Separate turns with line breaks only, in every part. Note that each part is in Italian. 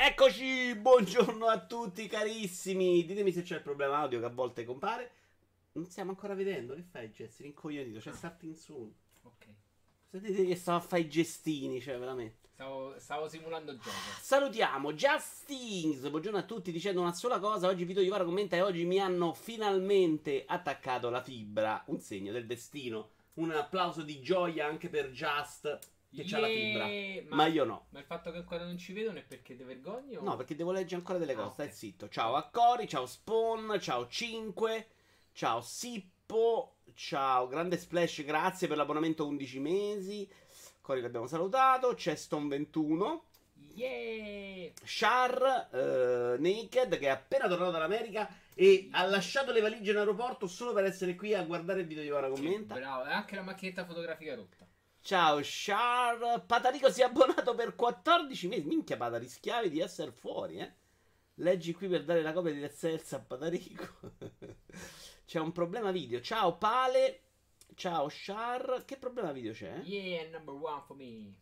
Eccoci, buongiorno a tutti carissimi. Ditemi se c'è il problema audio che a volte compare. Non stiamo ancora vedendo. Che fai, Jess? Rincoglionito. C'è starting soon.
Ok.
Sapete che stavo a fare i gestini, cioè veramente.
Stavo, stavo simulando il gioco.
Salutiamo Justins. Buongiorno a tutti dicendo una sola cosa. Oggi Vito Ivara commenta e oggi mi hanno finalmente attaccato la fibra. Un segno del destino. Un applauso di gioia anche per Just che c'ha la fibra.
Yeah!
Ma, io no.
Ma il fatto che ancora non ci vedono è perché ti vergogni? O...
No, perché devo leggere ancora delle
Ah,
cose. Stai zitto. Ciao a Cori, ciao Spawn, ciao 5, ciao Sippo, ciao Grande Splash, grazie per l'abbonamento 11 mesi. Cori l'abbiamo salutato. C'è Stone21.
Yeah!
Char eh, Naked che è appena tornato dall'America e ha lasciato le valigie in aeroporto solo per essere qui a guardare il video di Ora Commenta.
Bravo, e anche la macchinetta fotografica rotta.
Ciao Char. Patarico si è abbonato per 14 mesi. Minchia Pata, rischiavi di essere fuori, eh. Leggi qui per dare la copia di Cells a Patarico. c'è un problema video. Ciao Pale. Ciao Char. Che problema video c'è?
Yeah, number one for me.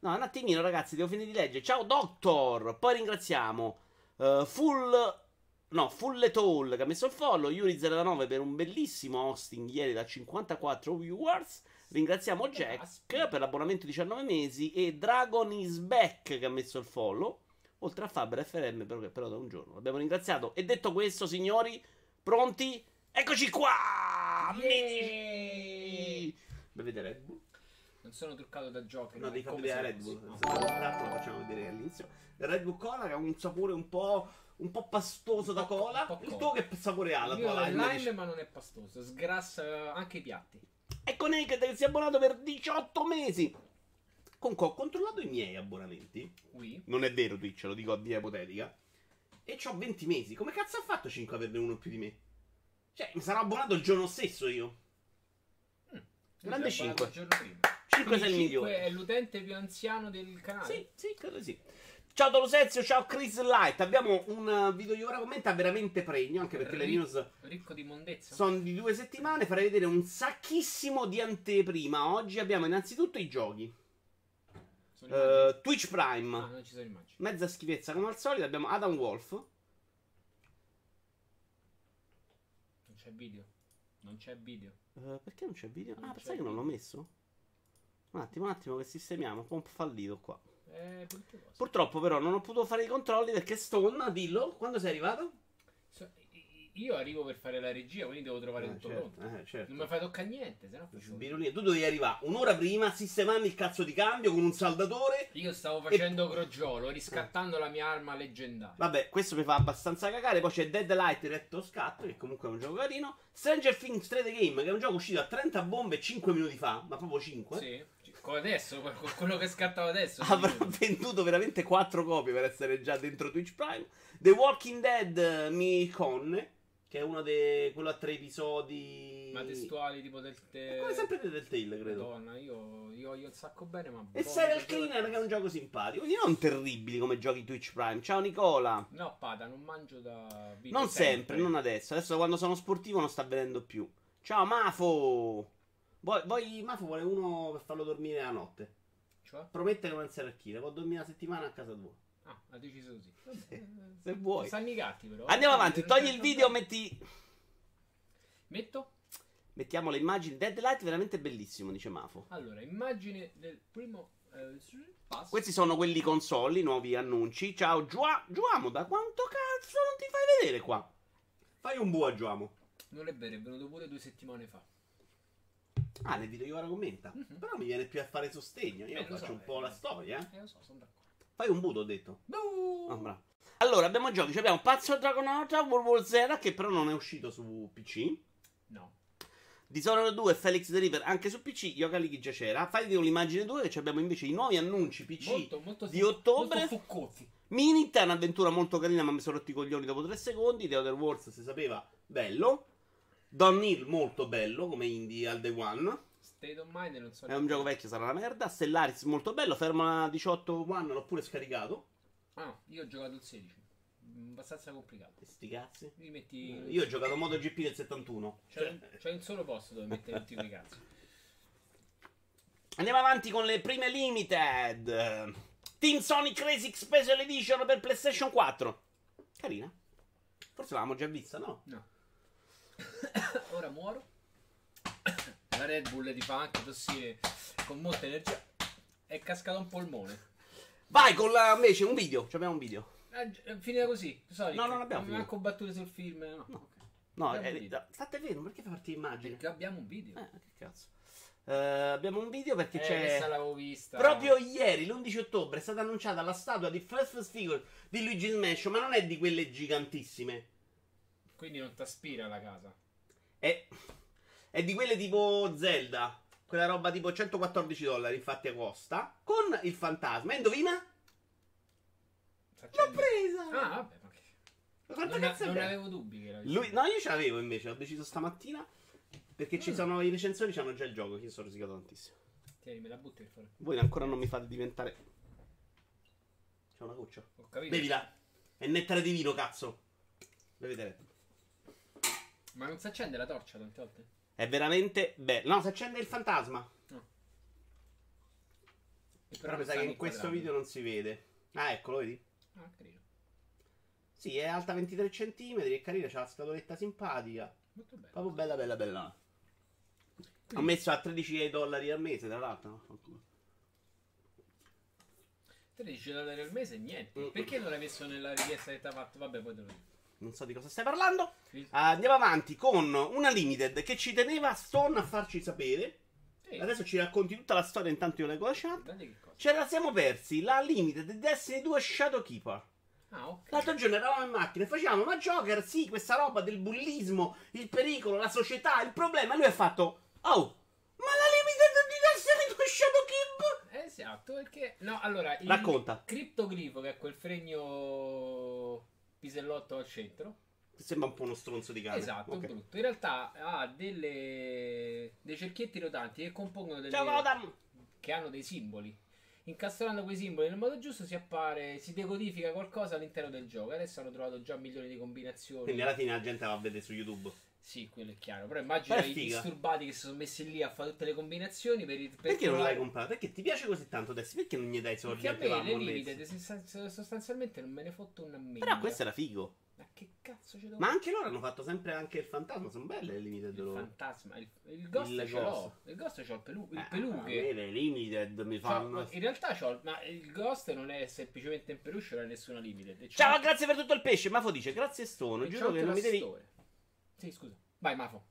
No, un attimino, ragazzi, devo finire di leggere. Ciao, Doctor. Poi ringraziamo eh, Full. No, Full Toll che ha messo il follow. Yuri09 per un bellissimo hosting ieri da 54 viewers. Ringraziamo Jack per l'abbonamento 19 mesi. E Dragon is back che ha messo il follow. Oltre a Faber FRM, però, che però da un giorno. L'abbiamo ringraziato. E detto questo, signori, pronti? Eccoci qua! Amici! Bevete Red Bull?
Non sono truccato da giochi.
No, devi vedere Red Bull. Tra l'altro lo facciamo vedere all'inizio. Il Red Bull Cola che ha un sapore un po', un po' pastoso da
Un po'
cola.
po'
Il tuo che sapore ha la tua
è
lime?
lime, ma non è pastoso. Sgrassa anche i piatti.
Ecco Naked che si è abbonato per 18 mesi. Comunque ho controllato i miei abbonamenti.
Qui.
Non è vero Twitch, lo dico a via ipotetica. E ho 20 mesi. Come cazzo ha fatto 5 a averne uno più di me? Cioè, mi sarò abbonato il giorno stesso io. Grande
sono abbonato
5.
il giorno prima.
5 sei il migliore.
è l'utente più anziano del canale.
Sì, sì, credo sì. Ciao Dolosezio, ciao Chris Light. Abbiamo un uh, video di ora commenta veramente pregno, anche perché le
Ric-
news
Ricco di mondezza.
sono di due settimane. Farei vedere un sacchissimo di anteprima. Oggi abbiamo innanzitutto i giochi. Eh, Twitch Prime.
Ah, non ci sono immagini.
Mezza schifezza come al solito. Abbiamo Adam Wolf.
Non c'è video. Non c'è video.
Eh, perché non c'è video?
Non
Ah,
c'è
sai che non l'ho messo? Un attimo, un attimo che sistemiamo. Un po' fallito qua.
Eh.
Purtroppo però non ho potuto fare i controlli perché Stone, dillo, quando sei arrivato?
So- io arrivo per fare la regia, quindi devo trovare
Eh,
tutto
certo,
pronto.
eh, certo.
Non mi fai toccare niente, se no faccio...
Tu dovevi arrivare un'ora prima, sistemando il cazzo di cambio con un saldatore.
Io stavo facendo crogiolo, riscattando la mia arma leggendaria.
Vabbè, questo mi fa abbastanza cagare. Poi c'è Dead Light Retto Scatto, che comunque è un gioco carino. Stranger Things 3D Game, che è un gioco uscito a 30 bombe 5 minuti fa, ma proprio 5.
Sì, adesso, quello che scattava adesso.
Avrà venduto veramente 4 copie per essere già dentro Twitch Prime. The Walking Dead eh, Miconne, che è uno dei quello a tre episodi.
Ma testuali tipo del te...
Come sempre del Telltale, credo.
Madonna, io, io, io sacco bene, ma...
E Serial
mi
Cleaner, che è un gioco simpatico. Quindi non terribili come giochi Twitch Prime. Ciao Nicola.
No, Pada, non mangio da... video
Non sempre, non adesso. Adesso quando sono sportivo non sta avvenendo più. Ciao Mafo. Vuoi, vuoi- Mafo vuole uno per farlo dormire la notte.
Cioè?
Promette che non essere archivio. Può dormire una settimana a casa tua.
Ah, ha deciso così.
Se vuoi.
Stanno i gatti però.
Andiamo avanti. Togli il video, metti.
Metto?
Mettiamo le immagini. Deadlight veramente bellissimo, dice Mafo.
Allora, immagine del primo... eh.
Questi sono quelli consoli, nuovi annunci. Ciao Giua- Giuamo, da quanto cazzo non ti fai vedere qua? Fai un bu a Giuamo.
Non è vero, è venuto pure due settimane fa.
Ah, nel video io ora commenta. Però mi viene più a fare sostegno. Io.
Eh,
faccio
so,
un po'
eh.
la storia, eh.
Eh, lo so, sono d'accordo.
Fai un buto, ho detto. Ah, bravo. Allora, abbiamo giochi. Ci abbiamo Pazzo Dragonauta, World War Z, che però non è uscito su PC.
No.
Dishonored 2 e Felix the Reaper anche su PC. Yoga League già c'era. Fai vedere l'immagine 2 che abbiamo invece i nuovi annunci PC
Molto, molto
di ottobre.
Molto fuccozzi.
Mini, è un'avventura molto carina, ma mi sono rotti i coglioni dopo 3 secondi. The Other Wars, si sapeva, bello. Don Hill, molto bello, come indie al day one.
State of Mind non so
È un gioco vecchio, sarà una merda. Stellaris, molto bello. Ferma 18 One, l'ho pure scaricato.
Ah, io ho giocato il 16. Mm, Abbastanza complicato.
Sti cazzi.
Metti.
Io ho giocato MotoGP del 71.
C'è,
Cioè,
un, c'è un solo posto dove mettere tutti quei cazzi.
Andiamo avanti con le prime limited. Team Sonic Racing Special Edition per PlayStation 4. Carina. Forse l'avevamo già vista, no?
No. Ora muoro. La Red Bull ti fa anche tossire con molta energia. È cascato un polmone.
Vai con la, invece un video. Ci abbiamo un video.
Gi- è finita così. Sonic.
No, non abbiamo finito.
manco battute sul film. No.
No. No,
Abbiamo
eh, state fermo, perché fai partire immagini?
Perché abbiamo un video.
Eh, che cazzo. Eh, abbiamo un video perché
Eh,
c'è.
l'avevo vista.
Proprio ieri, l'11 ottobre, è stata annunciata la statua di First First Figure di Luigi Smash, ma non è di quelle gigantissime.
Quindi non ti aspira la casa.
È, è di quelle tipo Zelda. Quella roba tipo 114 dollari, infatti costa. Con il fantasma. Indovina? L'ho presa!
Ah, vabbè, ma che...
Quanto
Non, non avevo dubbi che era
Lui, no, io ce l'avevo invece, l'ho deciso stamattina. Perché ci
Mm.
sono i recensori, hanno già il gioco, che io sono risicato tantissimo.
Tieni, me la butti per fare.
Voi ancora non mi fate diventare. C'è una goccia.
Ho capito.
Bevila. È nettare di vino, cazzo. Bevete.
Ma non si accende la torcia tante volte?
È veramente bello. No, si accende il fantasma.
E
Però
non
mi sa che in questo
inquadrati.
video non si vede. Ah, eccolo, vedi?
Ah, carino.
Sì, è alta 23 cm, è carina, c'ha la scatoletta simpatica.
Molto bello.
Proprio bella, bella, bella. Ho messo a 13 dollari al mese, tra l'altro. no?
13 dollari al mese niente.
Mm.
Perché non l'hai messo nella richiesta che ti ha fatto? Vabbè, poi te lo dico.
Non so di cosa stai parlando. Ah, Andiamo avanti con una limited che ci teneva Stone a farci sapere.
Sì,
Adesso ci racconti tutta la storia, intanto io leggo la chat. Ce la siamo persi la limited di Destiny 2 Shadowkeeper.
Ah, ok.
L'altro giorno eravamo in macchina e facevamo, ma Joker, sì, questa roba del bullismo, il pericolo, la società, il problema. E lui ha fatto, oh, ma la limited di Destiny 2 Shadowkeep?
Esatto, perché... No, allora...
Racconta.
criptogrifo, che è quel fregno pisellotto al centro.
Sembra un po' uno stronzo di cane.
Esatto,
Ok.
brutto. In realtà ha delle... dei cerchietti rotanti che compongono delle...
Ciao
che hanno dei simboli. Incastrando quei simboli nel modo giusto si appare, si decodifica qualcosa all'interno del gioco. Adesso hanno trovato già milioni di combinazioni.
Quindi alla fine la gente va a vedere su YouTube.
Sì, quello è chiaro. Però immagina
è
i
figa.
disturbati che si sono messi lì a fare tutte le combinazioni per, per
Perché non l'hai comprato? Perché ti piace così tanto adesso? Perché non gli dai i soldi
Perché a me le limited sostan- sostanzialmente non me ne fotto una meno.
Però questo era figo.
Ma che cazzo ce devo
Ma anche loro hanno fatto sempre anche il fantasma. Sono belle le limited
Il
loro.
fantasma, il, il ghost
Il
ce l'ho. Il ghost c'ho il, pelu- il
Eh, me le limited mi
C'ho-
fanno.
in realtà c'ho, ma il ghost non è semplicemente in peluche, non è nessuna limited. C'ho
Ciao,
anche-
grazie per tutto il pesce. Mafo dice grazie Stone.
c'ho
Giuro che non mi devi.
storia. Sì, scusa. Vai, Mafo.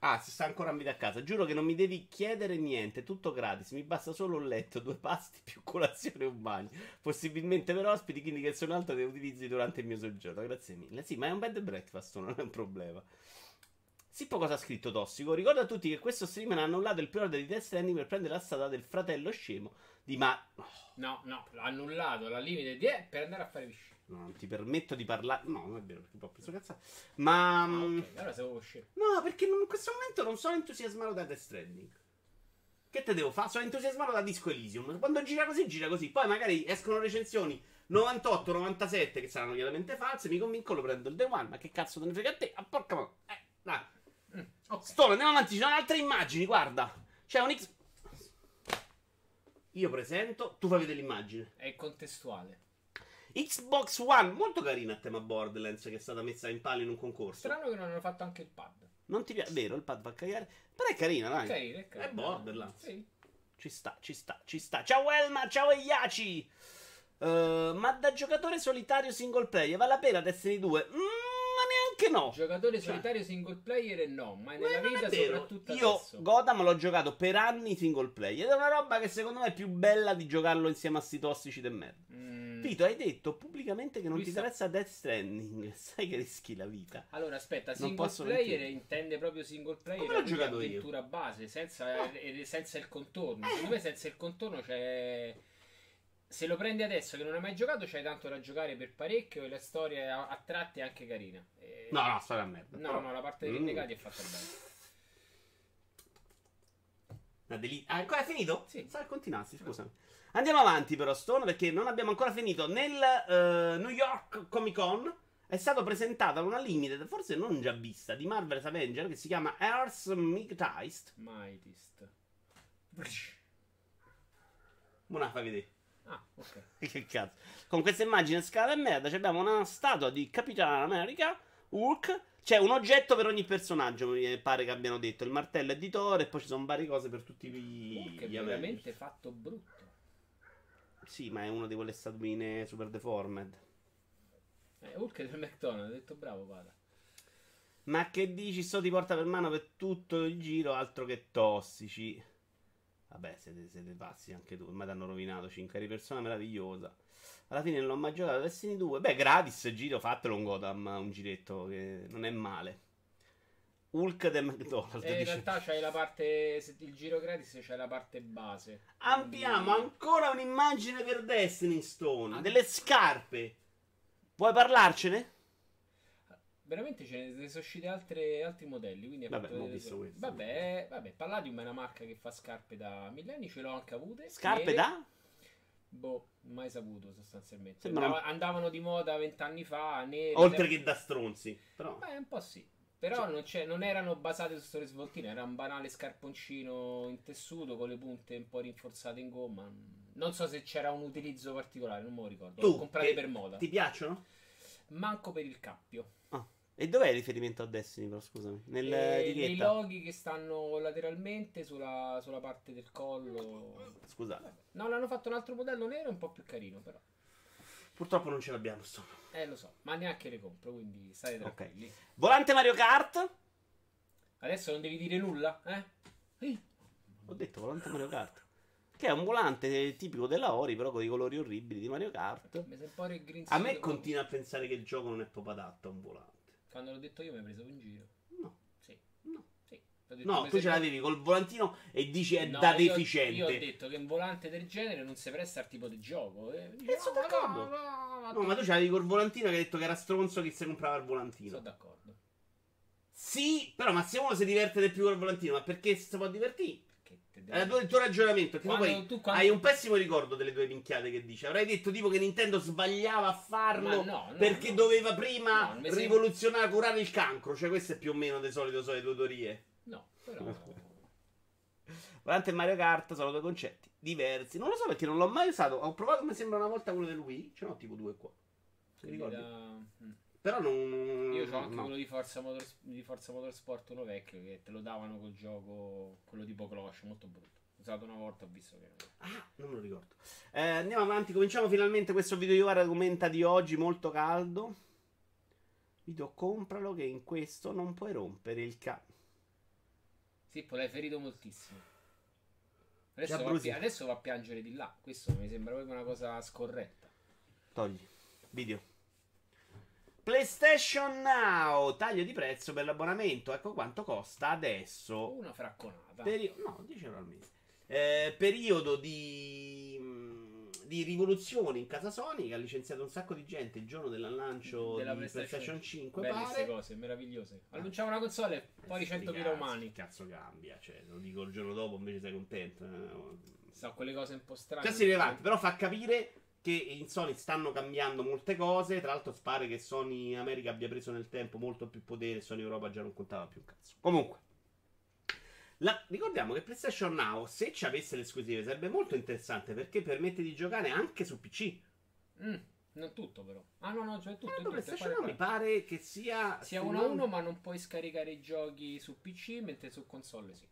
Ah, si sta ancora a vita a casa. Giuro che non mi devi chiedere niente, tutto gratis. Mi basta solo un letto, due pasti più colazione e un bagno. Possibilmente per ospiti, quindi che sono alto che utilizzi durante il mio soggiorno. Grazie mille. Sì, ma è un bed and breakfast, non è un problema. Sippo cosa ha scritto Tossico? Ricorda a tutti che questo streamer ha annullato il pre-order di Death Stranding per prendere la strada del fratello scemo di Ma...
No, no, l'ha annullato la limited di per andare a fare visci.
No, non ti permetto di parlare... No, non è vero, perché poi ho preso cazzata. Ma...
Ah,
mm,
ok, allora se vuoi uscire.
No, perché in questo momento non sono entusiasmato da Death Stranding. Che te devo fare? Sono entusiasmato da Disco Elysium. Quando gira così, gira così. Poi magari escono recensioni 98, 97 che saranno chiaramente false. Mi convinco, lo prendo il Day One. Ma che cazzo te ne frega a te? A porca mo- Eh, dai.
Mm, ok.
Stone, andiamo avanti. Ci sono altre immagini, guarda. C'è un X. Io presento, tu fai vedere l'immagine.
È contestuale.
Xbox One, molto carina a tema Borderlands che è stata messa in palio in un concorso.
Strano che non hanno fatto anche il pad.
Non ti piace? Vero, il pad fa cagare. Però è carina, dai.
Carino, è carino.
È Borderlands.
Sì.
Ci sta, ci sta, ci sta. Ciao Elma, ciao Iaci. Eh, ma da giocatore solitario single player vale la pena Destiny 2? Mm, ma neanche no.
Giocatore
Cioè.
solitario single player no, ma nella
è
vita soprattutto
Io
adesso.
Gotham l'ho giocato per anni single player ed è una roba che secondo me è più bella di giocarlo insieme a sti tossici del merda.
Mm,
Tito, hai detto pubblicamente che non
Lui
ti
sta-
interessa Death Stranding. Sai che rischi la vita.
Allora, aspetta,
Non
single player
mentire.
intende proprio single player
Come l'ho giocato io?
avventura base, senza,
No.
eh, senza il contorno.
Eh.
Secondo me senza il contorno c'è... Se lo prendi adesso che non hai mai giocato, c'hai tanto da giocare per parecchio e la storia a, tratti è anche carina. Eh,
No, no, storia a merda.
No,
Però-
no, la parte dei
Mm.
rinnegati è fatta bene.
Una deli- ah, ancora finito?
Sì.
Sai, continuassi, scusami. Andiamo avanti però, Stone, perché non abbiamo ancora finito. Nel eh, New York Comic Con è stata presentata una limited, forse non già vista, di Marvel's Avenger che si chiama Earth's Megheist.
Mightiest.
Buona, fai vedere.
Ah, ok.
che cazzo. Con questa immagine scala e merda abbiamo una statua di Capitan America, Hulk. C'è un oggetto per ogni personaggio, mi pare che abbiano detto. Il martello è di Thor e poi ci sono varie cose per tutti i...
Hulk è
gli
veramente fatto brutto.
Sì, ma è una di quelle statuine super deformed.
Eh, Hulk è del McDonald's, ho detto bravo, vada.
Ma che dici? Sto ti porta per mano per tutto il giro, altro che tossici. Vabbè, siete, siete pazzi anche tu. Ormai ti hanno rovinato 5. Eri persona meravigliosa. Alla fine non l'ho mai giocato. Destiny 2. Beh, gratis giro, fatelo un Gotham. Un giretto che non è male. Hulk del McDonald's.
Eh, in realtà c'hai la parte. Il giro gratis c'hai la parte base.
Abbiamo
Quindi-
ancora un'immagine per Destiny Stone.
Ah.
Delle scarpe. Vuoi parlarcene?
Veramente ce ne sono usciti altre- altri modelli. Quindi
Vabbè, ho visto questo.
Vabbè, vabbè, Palladium è una marca che fa scarpe da millenni. Ce l'ho anche avute.
Scarpe
nere.
da?
Boh, mai saputo sostanzialmente.
Sembrano-
Andava- andavano di moda vent'anni fa, nere.
Oltre che da stronzi. Però.
Beh, un po' sì. Però non, c'è- non erano basate su storie svoltine, era un banale scarponcino in tessuto con le punte un po' rinforzate in gomma. Non so se c'era un utilizzo particolare, non me lo ricordo. L'ho
Tu,
comprate
che-
per moda.
Ti piacciono?
Manco per il cappio.
Ah. E dov'è il riferimento a Destiny, però, scusami?
E nei
Nell'etichetta?
loghi che stanno lateralmente sulla, sulla parte del collo.
Scusate.
No, l'hanno fatto un altro modello nero un po' più carino, però.
Purtroppo non ce l'abbiamo, sto.
Eh, lo so, ma neanche le compro, quindi state tranquilli.
Volante Mario Kart?
Adesso non devi dire nulla, eh? Ehi.
Ho detto volante Mario Kart. Che è un volante tipico della Ori, però con i colori orribili di Mario Kart. A me continua a pensare che il gioco non è proprio adatto a un volante.
Quando l'ho detto io mi hai preso in giro.
No.
Sì.
No.
Sì. Ho detto,
No, tu ce l'avevi col volantino e dici è
No,
da
io-
deficiente.
Io ho detto che un volante del genere non si presta al tipo di gioco. E dice,
Eh, sono
"No,
d'accordo."
no, no, no,
No, ma tu ce l'avevi col volantino che hai detto che era stronzo chi si comprava il volantino.
Sono d'accordo.
Sì, però ma se uno si diverte di più col volantino, ma perché si può divertire?
Che te
È
devo-
il tuo ragionamento. Che
Quando-
poi
tu quando-
hai un pessimo ricordo delle tue minchiate che dici. Avrai detto tipo che Nintendo sbagliava a farlo
no, no,
perché
no.
doveva prima rivoluzionare, curare il cancro. Cioè, questo è più o meno di solito sono le tue teorie.
No, però...
Volante e Mario Kart sono due concetti diversi. Non lo so perché non l'ho mai usato. Ho provato, mi sembra una volta quello del Wii. Ce n'ho tipo due qua. Ti
quindi
ricordi?
da- mm.
Però non.
Io ho anche
no.
quello di Forza, Motors- di Forza Motorsport, uno vecchio, che te lo davano col gioco, quello tipo Cloche, molto brutto. Usato una volta, ho visto che...
Ah, non me lo ricordo. Eh, andiamo avanti. Cominciamo finalmente questo video di Ora commenta di oggi, molto caldo. Video compralo che in questo non puoi rompere il ca...
Poi l'hai ferito moltissimo. Adesso va, pi- adesso va a piangere di là. Questo mi sembra proprio una cosa scorretta.
Togli. Video. PlayStation Now. Taglio di prezzo per l'abbonamento. Ecco quanto costa adesso.
Una fracconata.
Perio- no, 10 euro al mese. Eh, periodo di, di rivoluzione in casa Sony che ha licenziato un sacco di gente il giorno del lancio
Della
di
PlayStation
PlayStation 5.
Belle queste cose, meravigliose. Annunciamo una console, poi
Sti
100.000
cazzi,
umani.
Che cazzo cambia? Cioè, lo dico il giorno dopo, invece sei contento. eh.
Sono quelle cose un po' strane.
Cazzi rilevanti, però fa capire che in Sony stanno cambiando molte cose. Tra l'altro, pare che Sony America abbia preso nel tempo molto più potere. Sony Europa già non contava più un cazzo. Comunque, la- ricordiamo che PlayStation Now, se ci avesse le esclusive, sarebbe molto interessante perché permette di giocare anche su PC.
Mm, non tutto però. Ah no, no, cioè tutto.
Eh,
è tutto,
PlayStation
è
Now mi pare che sia.
Sia uno a uno, ma non puoi scaricare i giochi su PC, mentre su console sì.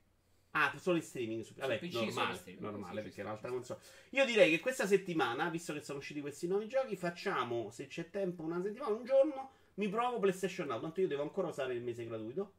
Ah, solo in streaming su Vabbè,
PC
normale,
streaming,
normale perché l'altra
ci
console. Io direi che questa settimana, visto che sono usciti questi nuovi giochi, facciamo, se c'è tempo, una settimana, un giorno, mi provo PlayStation Now. Tanto io devo ancora usare il mese gratuito,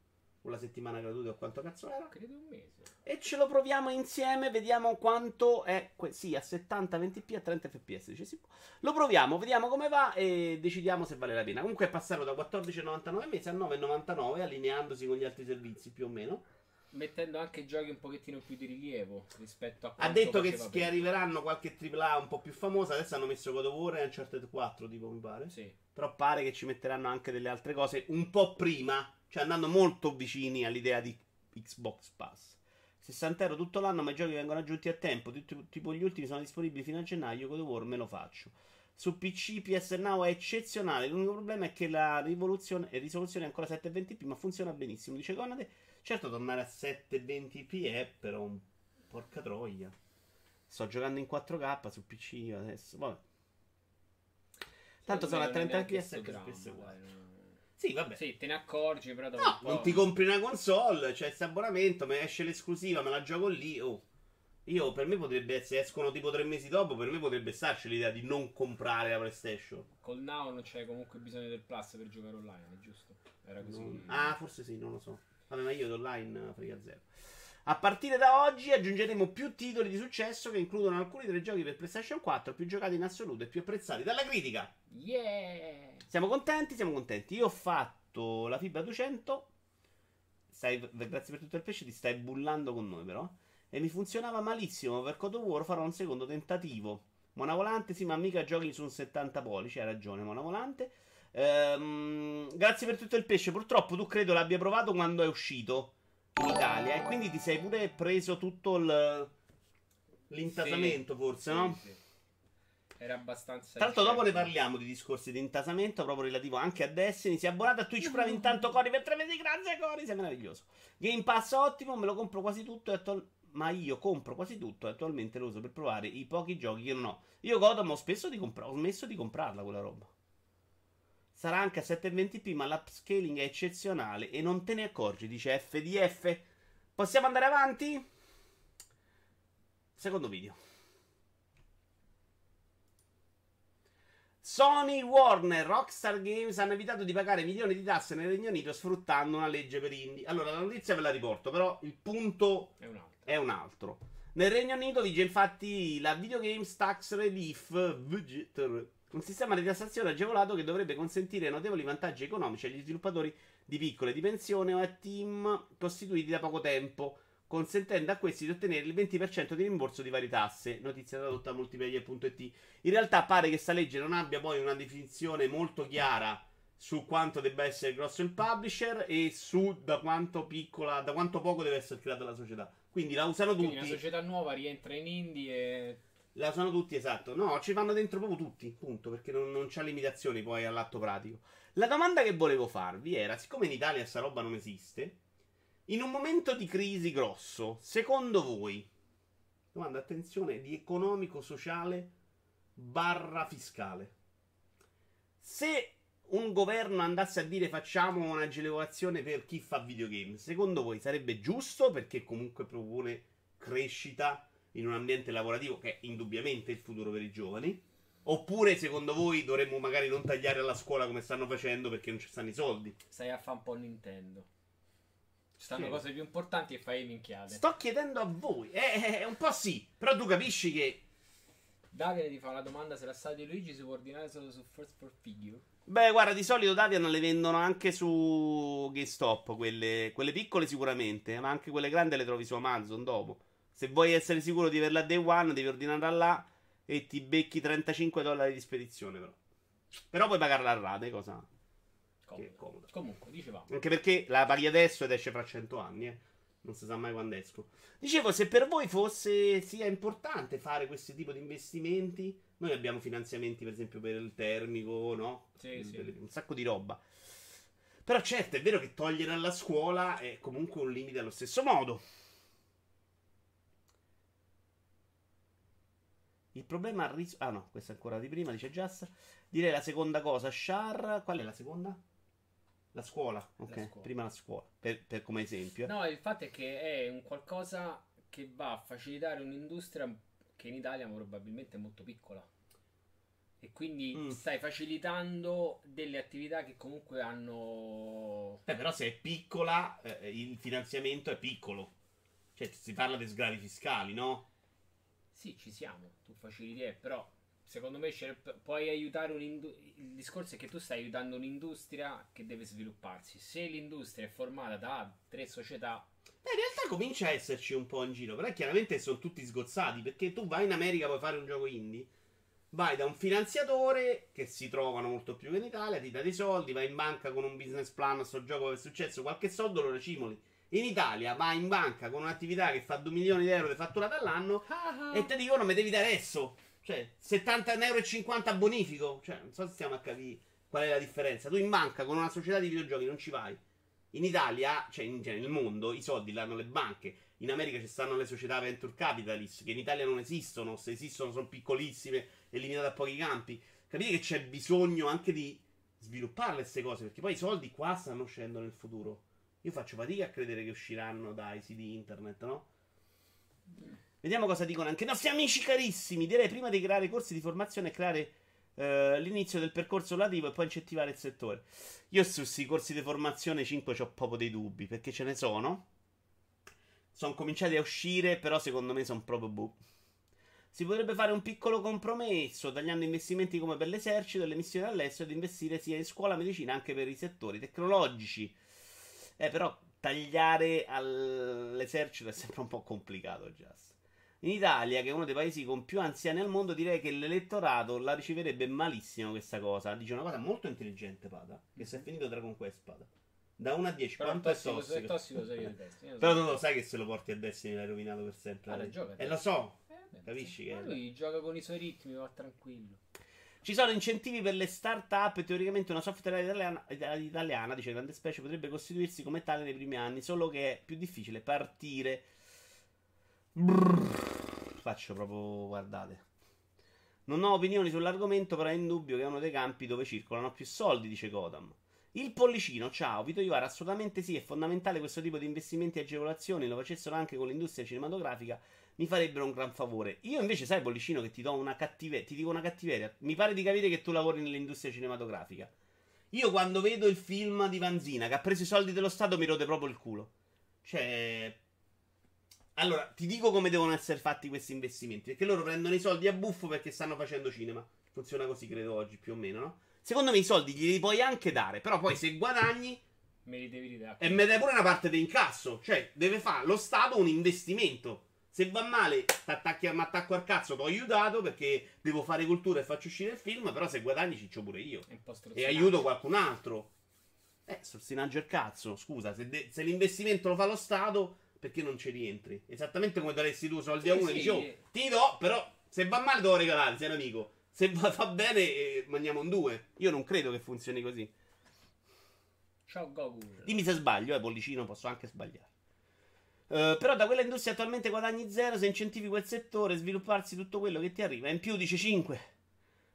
la settimana gratuita o quanto cazzo era.
Credo un mese.
E ce lo proviamo insieme, vediamo quanto è, que- sì, a 70, 20p, a 30 fps. Dice, sì. Lo proviamo, vediamo come va e decidiamo se vale la pena. Comunque è passato da 14,99 al mese a 9,99, allineandosi con gli altri servizi più o meno.
Mettendo anche giochi un pochettino più di rilievo rispetto a
Ha detto che, che arriveranno qualche AAA un po' più famosa. Adesso hanno messo God of War e Uncharted 4, tipo, mi pare.
Sì.
Però pare che ci metteranno anche delle altre cose un po' prima, cioè andando molto vicini all'idea di Xbox Pass. 60 euro tutto l'anno, ma i giochi vengono aggiunti a tempo. Tutti- tipo gli ultimi sono disponibili fino a gennaio. God of War me lo faccio. Su PC PS Now è eccezionale. L'unico problema è che la rivoluzione e risoluzione è ancora 720p, ma funziona benissimo. Dice Conade. Certo, tornare a 720p è però un porca troia. Sto giocando in 4K su PC adesso. Vabbè. Tanto sono a 30
neanche
fps
dramma,
PS4. Sì, vabbè.
Sì, te ne accorgi, però dopo
No, non ti compri una console, c'è questo abbonamento, mi esce l'esclusiva, me la gioco lì. Oh. Io per me potrebbe essere, escono tipo tre mesi dopo, per me potrebbe starci l'idea di non comprare la PlayStation.
Col Now non c'è comunque bisogno del Plus per giocare online, giusto? Era così.
Non- Ah, forse sì, non lo so. Vabbè, ma io online frega zero. A partire da oggi aggiungeremo più titoli di successo che includono alcuni dei giochi per PlayStation 4 più giocati in assoluto e più apprezzati dalla critica.
Yeah!
Siamo contenti? Siamo contenti. Io ho fatto la fibra 200. Stai, grazie per tutto il pesce, ti stai bullando con noi però. E mi funzionava malissimo. Per Code War farò un secondo tentativo. Mona Volante, sì, ma mica giochi su un 70 pollici. Hai ragione, Mona Volante. Ehm, grazie per tutto il pesce. Purtroppo tu credo l'abbia provato quando è uscito in Italia. E quindi ti sei pure preso tutto il. L'intasamento,
Sì,
forse,
sì,
no?
sì. Era abbastanza.
L'altro, dopo ne parliamo di discorsi di intasamento, proprio relativo anche a Destiny. Si è abbonato a Twitch Prime intanto Cori per tre mesi. Grazie, Cori, sei meraviglioso. Game Pass ottimo, me lo compro quasi tutto. attual- Ma io compro quasi tutto e attualmente lo uso per provare i pochi giochi che non ho. Io Godam ho spesso di compra- ho smesso di comprarla quella roba. Sarà anche a 720p, ma l'upscaling è eccezionale e non te ne accorgi, dice FDF. Possiamo andare avanti? Secondo video. Sony, Warner, Rockstar Games hanno evitato di pagare milioni di tasse nel Regno Unito sfruttando una legge per indie. Allora, la notizia ve la riporto, però il punto
È un altro.
è un altro. Nel Regno Unito vige infatti la Video Games Tax Relief VGTR, un sistema di tassazione agevolato che dovrebbe consentire notevoli vantaggi economici agli sviluppatori di piccole di pensione o a team costituiti da poco tempo, consentendo a questi di ottenere il 20% di rimborso di varie tasse. Notizia tradotta a multiplayer.it. In realtà pare che sta legge non abbia poi una definizione molto chiara su quanto debba essere grosso il publisher e su da quanto piccola, da quanto poco deve essere creata la società. Quindi la usano
Quindi
tutti.
una società nuova rientra in indie e.
La usano tutti, esatto. No, ci vanno dentro proprio tutti, punto, perché non, non c'ha limitazioni poi all'atto pratico. La domanda che volevo farvi era, siccome in Italia sta roba non esiste, in un momento di crisi grosso, secondo voi, domanda, attenzione, di economico-sociale barra fiscale, se un governo andasse a dire facciamo un'agevolazione per chi fa videogame, secondo voi sarebbe giusto perché comunque propone crescita in un ambiente lavorativo che è indubbiamente il futuro per i giovani? Oppure secondo voi dovremmo magari non tagliare alla scuola come stanno facendo perché non ci stanno i soldi?
Stai a fare un po' Nintendo. Ci stanno
Sì.
cose più importanti e fai minchiate.
Sto chiedendo a voi. Eh, eh, un po' sì, però tu capisci che
Davide ti fa una domanda se la strada di Luigi si può ordinare solo su First for Figure.
Beh, guarda, di solito Davian le vendono anche su GameStop, quelle, quelle piccole sicuramente, ma anche quelle grandi le trovi su Amazon dopo. Se vuoi essere sicuro di averla day one, devi ordinarla là e ti becchi 35 dollari di spedizione però. Però puoi pagarla a rate, cosa
Comodo.
che è comoda.
Comunque, dicevamo.
Anche perché la paghi adesso ed esce fra 100 anni, eh. Non si sa mai quando esco. Dicevo, se per voi fosse sia importante fare questo tipo di investimenti, noi abbiamo finanziamenti, per esempio, per il termico, no?
Sì, sì.
Delle- Un sacco di roba. Però certo, è vero che togliere alla scuola è comunque un limite allo stesso modo. Il problema ha ris- Ah no, questa è ancora di prima, dice Just. Direi la seconda cosa, Char... Qual è la seconda? La scuola. Ok,
scuola.
prima la scuola, per, per come esempio.
No, il fatto è che è un qualcosa che va a facilitare un'industria che in Italia probabilmente è molto piccola. E quindi
Mm.
stai facilitando delle attività che comunque hanno.
Eh, però se è piccola, eh, il finanziamento è piccolo. Cioè, si parla di sgravi fiscali, no?
Sì, ci siamo, tu faciliti, però secondo me puoi aiutare un'industria. Il discorso è che tu stai aiutando un'industria che deve svilupparsi. Se l'industria è formata da tre società,
Beh, in realtà comincia a esserci un po' in giro, però chiaramente sono tutti sgozzati, perché tu vai in America puoi fare un gioco indie, vai da un finanziatore, che si trovano molto più che in Italia, ti dà dei soldi, vai in banca con un business plan, sto gioco è successo, qualche soldo lo racimoli. In Italia vai in banca con un'attività che fa 2 milioni di euro di fatturata all'anno e ti dicono mi devi dare adesso. Cioè, 70,50 euro bonifico. Cioè, non so se stiamo a capire qual è la differenza. Tu in banca con una società di videogiochi non ci vai. In Italia, cioè in genere nel mondo, i soldi li hanno le banche. In America ci stanno le società venture capitalist che in Italia non esistono. Se esistono sono piccolissime e limitate a pochi campi. capite che c'è bisogno anche di sviluppare queste cose, perché poi i soldi qua stanno uscendo nel futuro. Io faccio fatica a credere che usciranno dai siti internet, no? Vediamo cosa dicono anche i nostri amici carissimi. Direi prima di creare corsi di formazione creare eh, l'inizio del percorso lavorativo e poi incentivare il settore. Io su questi corsi di formazione 5 ho proprio dei dubbi, perché ce ne sono. Sono cominciati a uscire, però secondo me sono proprio buh. Si potrebbe fare un piccolo compromesso, tagliando investimenti come per l'esercito e le missioni all'estero, ed investire sia in scuola medicina anche per i settori tecnologici. Eh, però tagliare all'esercito è sempre un po' complicato, Just. In Italia, che è uno dei paesi con più anziani al mondo, direi che l'elettorato la riceverebbe malissimo questa cosa. Dice una cosa molto intelligente, Pada, che si è finito Dragon Quest, Pada. Da 1 a 10,
Però
quanto
tossico,
è tossico?
è tossico sei Destiny. Lo
Però tu lo sai che se lo porti a Destiny l'hai rovinato per sempre.
Ah, gioca
E lo so.
Eh,
Capisci che-
lui gioca con i suoi ritmi, va tranquillo.
Ci sono incentivi per le start-up e teoricamente una software italiana, italiana, dice Grande Specie, potrebbe costituirsi come tale nei primi anni, solo che è più difficile partire. Brrr. Faccio proprio, guardate. Non ho opinioni sull'argomento, però è indubbio che è uno dei campi dove circolano più soldi, dice Godam. Il pollicino, ciao, Vito Iovara, assolutamente sì, è fondamentale questo tipo di investimenti e agevolazioni, lo facessero anche con l'industria cinematografica, mi farebbero un gran favore. Io invece, sai, pollicino, che ti do una cattiveria, ti dico una cattiveria, mi pare di capire che tu lavori nell'industria cinematografica. Io quando vedo il film di Vanzina che ha preso i soldi dello Stato mi rode proprio il culo. Cioè... Allora, ti dico come devono essere fatti questi investimenti, perché loro prendono i soldi a buffo perché stanno facendo cinema. Funziona così, credo, oggi, più o meno, no? Secondo me i soldi glieli puoi anche dare, però poi se guadagni
Me li devi ridare.
e me dai pure una parte di incasso. Cioè, deve fare lo Stato un investimento. Se va male, t'attacchi- mi attacco al cazzo, ti ho aiutato perché devo fare cultura e faccio uscire il film, però se guadagni ciccio pure io. E aiuto qualcun altro. Eh, sorsinaggio il cazzo. Scusa, se, de- se l'investimento lo fa lo Stato, perché non ci rientri? Esattamente come daresti tu soldi a uno e dici, oh, ti do, però se va male devo regalare, sei un amico. Se va, fa bene, eh, mangiamo un due. Io non credo che funzioni così.
Ciao Goku.
Dimmi se sbaglio, eh, pollicino, posso anche sbagliare. Eh, però da quella industria attualmente guadagni zero se incentivi quel settore, svilupparsi tutto quello che ti arriva. In più dice 5.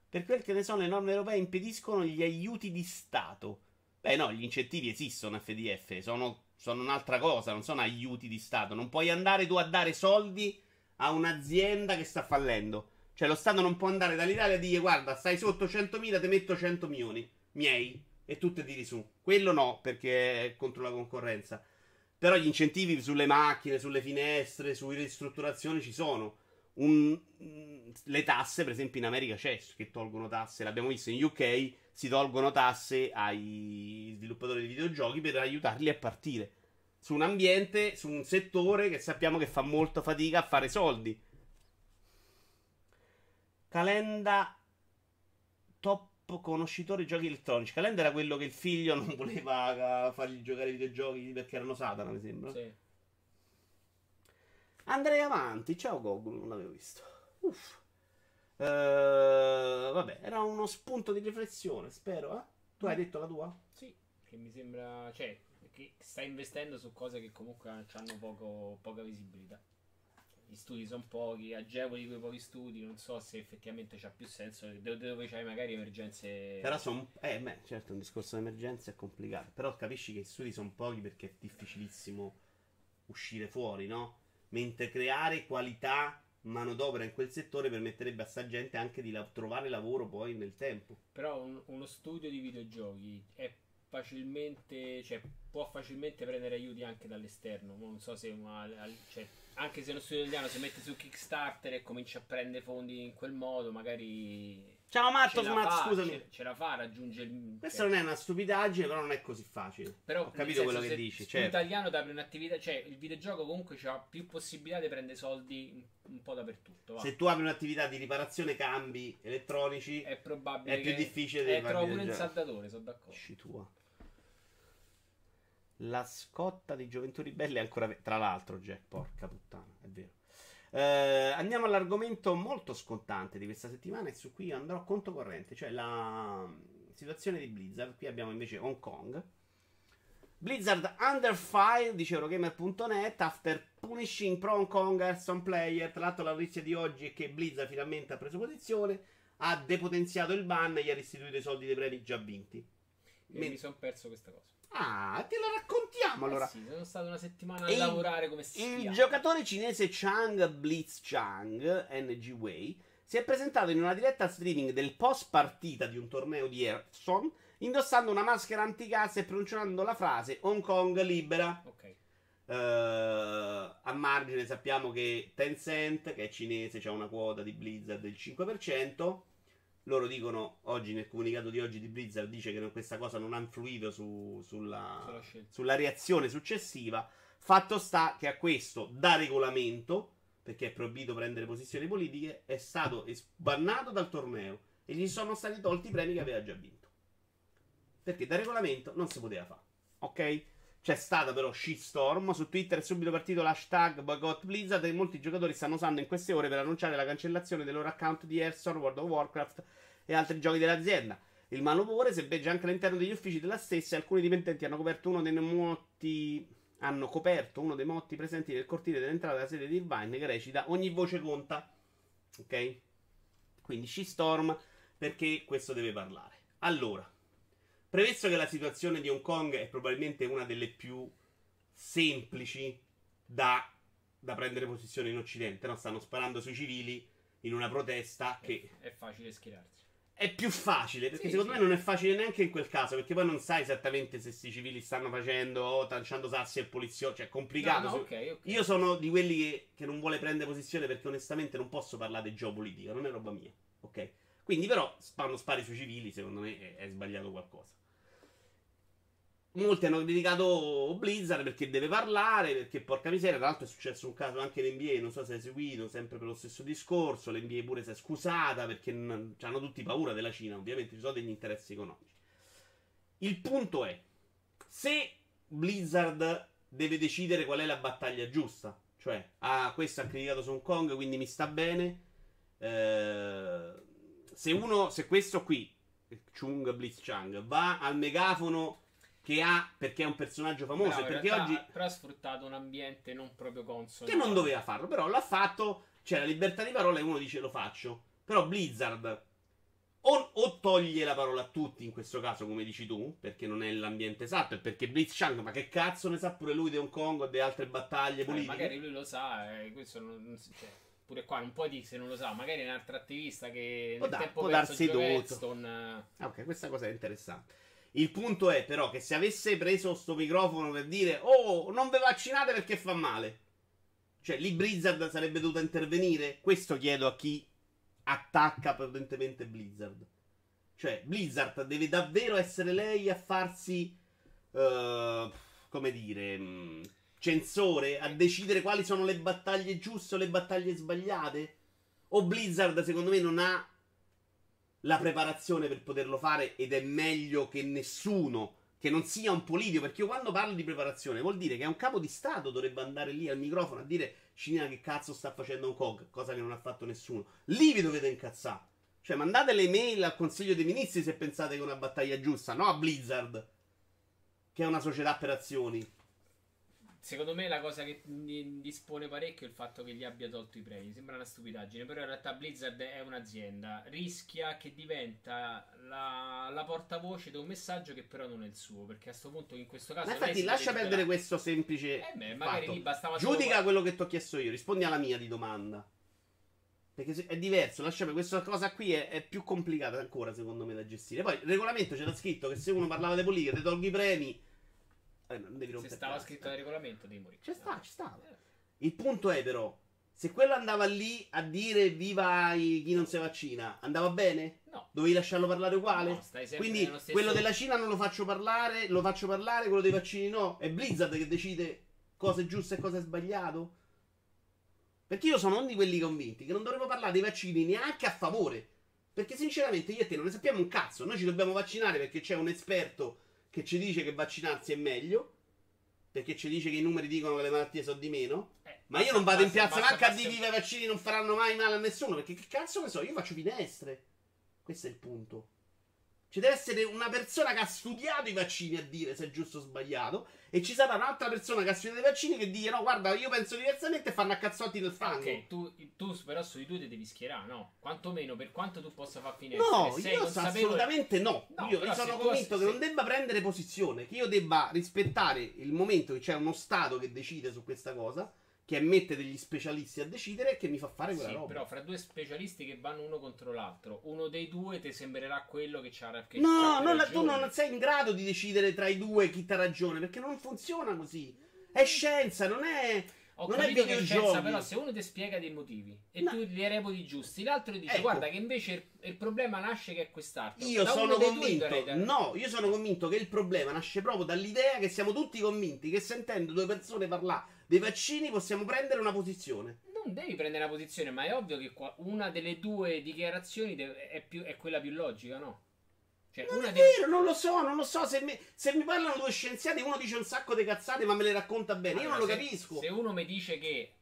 Per quel che ne so, le norme europee impediscono gli aiuti di Stato. Beh, no, gli incentivi esistono FDF, sono, sono un'altra cosa, non sono aiuti di Stato. Non puoi andare tu a dare soldi a un'azienda che sta fallendo. Cioè, lo Stato non può andare dall'Italia e dire: Guarda, stai sotto 100.000, ti metto 100 milioni miei e tu te tiri su. Quello no, perché è contro la concorrenza. Però gli incentivi sulle macchine, sulle finestre, sulle ristrutturazioni ci sono. Un- le tasse, per esempio, in America c'è che tolgono tasse. L'abbiamo visto in UK, si tolgono tasse ai sviluppatori di videogiochi per aiutarli a partire. Su un ambiente, su un settore che sappiamo che fa molta fatica a fare soldi. Calenda top conoscitore giochi elettronici. Calenda era quello che il figlio non voleva fargli giocare ai videogiochi perché erano Satana, mi sembra.
Sì.
Andrei avanti. Ciao Gogol, non l'avevo visto. Uff. Eh, vabbè, era uno spunto di riflessione, spero. Eh? Tu hai detto la tua?
Sì, che mi sembra, cioè, che sta investendo su cose che comunque hanno poco, poca visibilità. Gli studi sono pochi, agevoli quei pochi studi, non so se effettivamente c'ha più senso, dove, dove c'hai magari emergenze...
Però sono. Eh, beh, certo, un discorso di emergenza è complicato. Però capisci che i studi sono pochi perché è difficilissimo uscire fuori, no? Mentre creare qualità manodopera in quel settore permetterebbe a sta gente anche di la- trovare lavoro poi nel tempo.
Però un- uno studio di videogiochi è facilmente, cioè, può facilmente prendere aiuti anche dall'esterno. Non so se una- cioè, anche se uno studio italiano si mette su Kickstarter e comincia a prendere fondi in quel modo, magari
Ciao Matto Smart, scusami.
ce, ce la fa a raggiungere il
Questa
cioè,
non è una stupidaggine, però non è così facile.
però,
Ho capito quello che dici.
tu
Certo.
italiano ti apri un'attività, cioè il videogioco comunque ha più possibilità di prendere soldi un, un po' dappertutto. va.
Se tu apri un'attività di riparazione cambi elettronici,
È probabile
È più difficile
Eh,
di far
trovo pure
videogiochi.
saldatore, sono d'accordo.
Esci tua. La scotta di Gioventù Ribelle è ancora. ve- Tra l'altro, Jack, porca puttana, è vero. Eh, andiamo all'argomento molto scottante di questa settimana e su cui andrò conto corrente, cioè la mm, situazione di Blizzard. Qui abbiamo invece Hong Kong. Blizzard under fire, dice Eurogamer.net, after punishing pro Hong Kong some player. Tra l'altro la notizia di oggi è che Blizzard finalmente ha preso posizione, ha depotenziato il ban e gli ha restituito i soldi dei premi già vinti.
E
Me-
mi sono perso questa cosa.
Ah, te la raccontiamo allora.
Eh sì, sono stato una settimana a lavorare come spia.
Il giocatore cinese Chang Blitz Chang, NG Wei, si è presentato in una diretta streaming del post partita di un torneo di Hearthstone indossando una maschera anticassa e pronunciando la frase Hong Kong libera.
Ok.
Eh, a margine sappiamo che Tencent, che è cinese, ha una quota di Blizzard del 5%. Loro dicono oggi nel comunicato di oggi di Blizzard dice che questa cosa non ha influito su- sulla,
Sulla
reazione successiva. Fatto sta che a questo, da regolamento, perché è proibito prendere posizioni politiche, è stato bannato dal torneo e gli sono stati tolti i premi che aveva già vinto. Perché da regolamento non si poteva fare. Ok? C'è stata però shitstorm. Su Twitter è subito partito l'hashtag boycott Blizzard e molti giocatori stanno usando in queste ore per annunciare la cancellazione dei loro account di Hearthstone, World of Warcraft e altri giochi dell'azienda. Il malumore sebbeggia anche all'interno degli uffici della stessa e alcuni dipendenti hanno coperto uno dei motti hanno coperto uno dei motti presenti nel cortile dell'entrata della sede di Irvine che recita ogni voce conta. Ok? Quindi shitstorm perché questo deve parlare. Allora, premesso che la situazione di Hong Kong è probabilmente una delle più semplici da, da prendere posizione in Occidente, no? stanno sparando sui civili in una protesta che
È facile schierarsi.
è più facile, perché
Sì,
secondo
sì.
me non è facile neanche in quel caso, perché poi non sai esattamente se questi civili stanno facendo o tranciando sassi al poliziotto, cioè è complicato.
No, no,
Se-
ok, ok.
Io sono di quelli che, che non vuole prendere posizione perché onestamente non posso parlare di geopolitica, non è roba mia, ok? Quindi però fanno spari sui civili, secondo me è, è sbagliato qualcosa. Molti hanno criticato Blizzard perché deve parlare, perché porca miseria, tra l'altro è successo un caso anche in NBA, non so se hai seguito, sempre per lo stesso discorso, l'NBA pure si è scusata perché non- hanno tutti paura della Cina, ovviamente ci sono degli interessi economici. Il punto è, se Blizzard deve decidere qual è la battaglia giusta, cioè, ah, questo ha criticato Hong Kong, quindi mi sta bene, eh, se uno, se questo qui, Chung Blitz Chang, va al megafono che ha perché è un personaggio famoso
in
perché
realtà,
oggi
Però ha sfruttato un ambiente non proprio consono.
che non doveva farlo, però l'ha fatto. C'è la libertà di parola e uno dice lo faccio. Però Blizzard o, o toglie la parola a tutti, in questo caso, come dici tu, perché non è l'ambiente esatto, e perché Blitz Chang, ma che cazzo ne sa pure lui di Hong Kong o di altre battaglie
Eh,
politiche?
magari lui lo sa, eh, questo non, non si- cioè, pure qua non puoi dire se non lo sa, magari è un altro attivista che
Può
nel
da-
tempo
può darsi tutto.
Eh,
Ah, ok, questa cosa è interessante. Il punto è però che se avesse preso sto microfono per dire "Oh, non vi vaccinate perché fa male". Cioè, lì Blizzard sarebbe dovuta intervenire? Questo chiedo a chi attacca potentemente Blizzard. Cioè, Blizzard deve davvero essere lei a farsi eh, come dire, mh, censore, a decidere quali sono le battaglie giuste o le battaglie sbagliate? O Blizzard, secondo me, non ha la preparazione per poterlo fare ed è meglio che nessuno che non sia un politico perché io quando parlo di preparazione vuol dire che un capo di stato dovrebbe andare lì al microfono a dire Cina che cazzo sta facendo Hong Kong cosa che non ha fatto nessuno. Lì vi dovete incazzare. Cioè mandate le mail al consiglio dei ministri se pensate che è una battaglia giusta no a Blizzard che è una società per azioni
Secondo me la cosa che dispone parecchio è il fatto che gli abbia tolto i premi. Sembra una stupidaggine, però in realtà Blizzard è un'azienda. Rischia che diventa la, la portavoce di un messaggio che però non è il suo. Perché a questo punto, in questo caso,
ma infatti lascia perdere questo semplice
Eh beh, magari
fatto.
lì bastava solo-
Giudica quello che ti ho chiesto io, rispondi alla mia di domanda. Perché è diverso, lasciami, questa cosa qui è, è più complicata ancora secondo me da gestire. Poi il regolamento c'era scritto che se uno parlava di politica ti tolgo i premi. Eh, non devi
Se
rompere
stava
il cazzo.
scritto nel regolamento, devi morire.
Ci sta, ci sta.
Eh.
Il punto è però, se quello andava lì a dire viva chi non si vaccina, andava bene?
No.
Dovevi lasciarlo parlare uguale?
No, stai
Quindi
stesso-
quello della Cina non lo faccio parlare, lo faccio parlare, quello dei vaccini no. È Blizzard che decide cosa è giusto e cosa è sbagliato. Perché io sono uno di quelli convinti che non dovremmo parlare dei vaccini neanche a favore. Perché sinceramente io e te non ne sappiamo un cazzo. Noi ci dobbiamo vaccinare perché c'è un esperto che ci dice che vaccinarsi è meglio. Perché ci dice che i numeri dicono che le malattie sono di meno.
Eh,
Ma io
basta-
non vado in
basta-
piazza
basta
manca a
passare-
dire che i vaccini non faranno mai male a nessuno. Perché che cazzo ne so, io faccio finestre. Questo è il punto. Ci deve essere una persona che ha studiato i vaccini a dire se è giusto o sbagliato. E ci sarà un'altra persona che ha studiato i vaccini che dice: No, guarda, io penso diversamente e fanno a cazzotti nel fango.
Ok, tu, tu però su di tu ti devi schierare, no? Quantomeno per quanto tu possa far finire.
No, io assolutamente no.
No,
io, sono convinto che
se-
non debba prendere posizione, che io debba rispettare il momento che c'è uno Stato che decide su questa cosa, che mette degli specialisti a decidere e che mi fa fare quella
Sì,
roba.
però fra due specialisti che vanno uno contro l'altro, uno dei due ti sembrerà quello che c'ha che
No, non la- tu non sei in grado di decidere tra i due chi ha ragione, perché non funziona così. È scienza, non è.
Ho
non
capito che scienza, però se uno ti spiega dei motivi e
No.
tu li reputi giusti, l'altro ti dice
Ecco.
guarda che invece il, il problema nasce che è quest'altro.
Io
Da
sono
due
convinto. No, io sono convinto che il problema nasce proprio dall'idea che siamo tutti convinti che sentendo due persone parlare dei vaccini possiamo prendere una posizione.
Non devi prendere una posizione, ma è ovvio che qua- una delle due dichiarazioni è, più- è quella più logica, no? Cioè,
Non
una
è vero, non lo so, non lo so. Se mi, se mi parlano due scienziati, uno dice un sacco di cazzate, ma me le racconta bene. Io non lo
Allora, se-
capisco.
Se uno mi dice che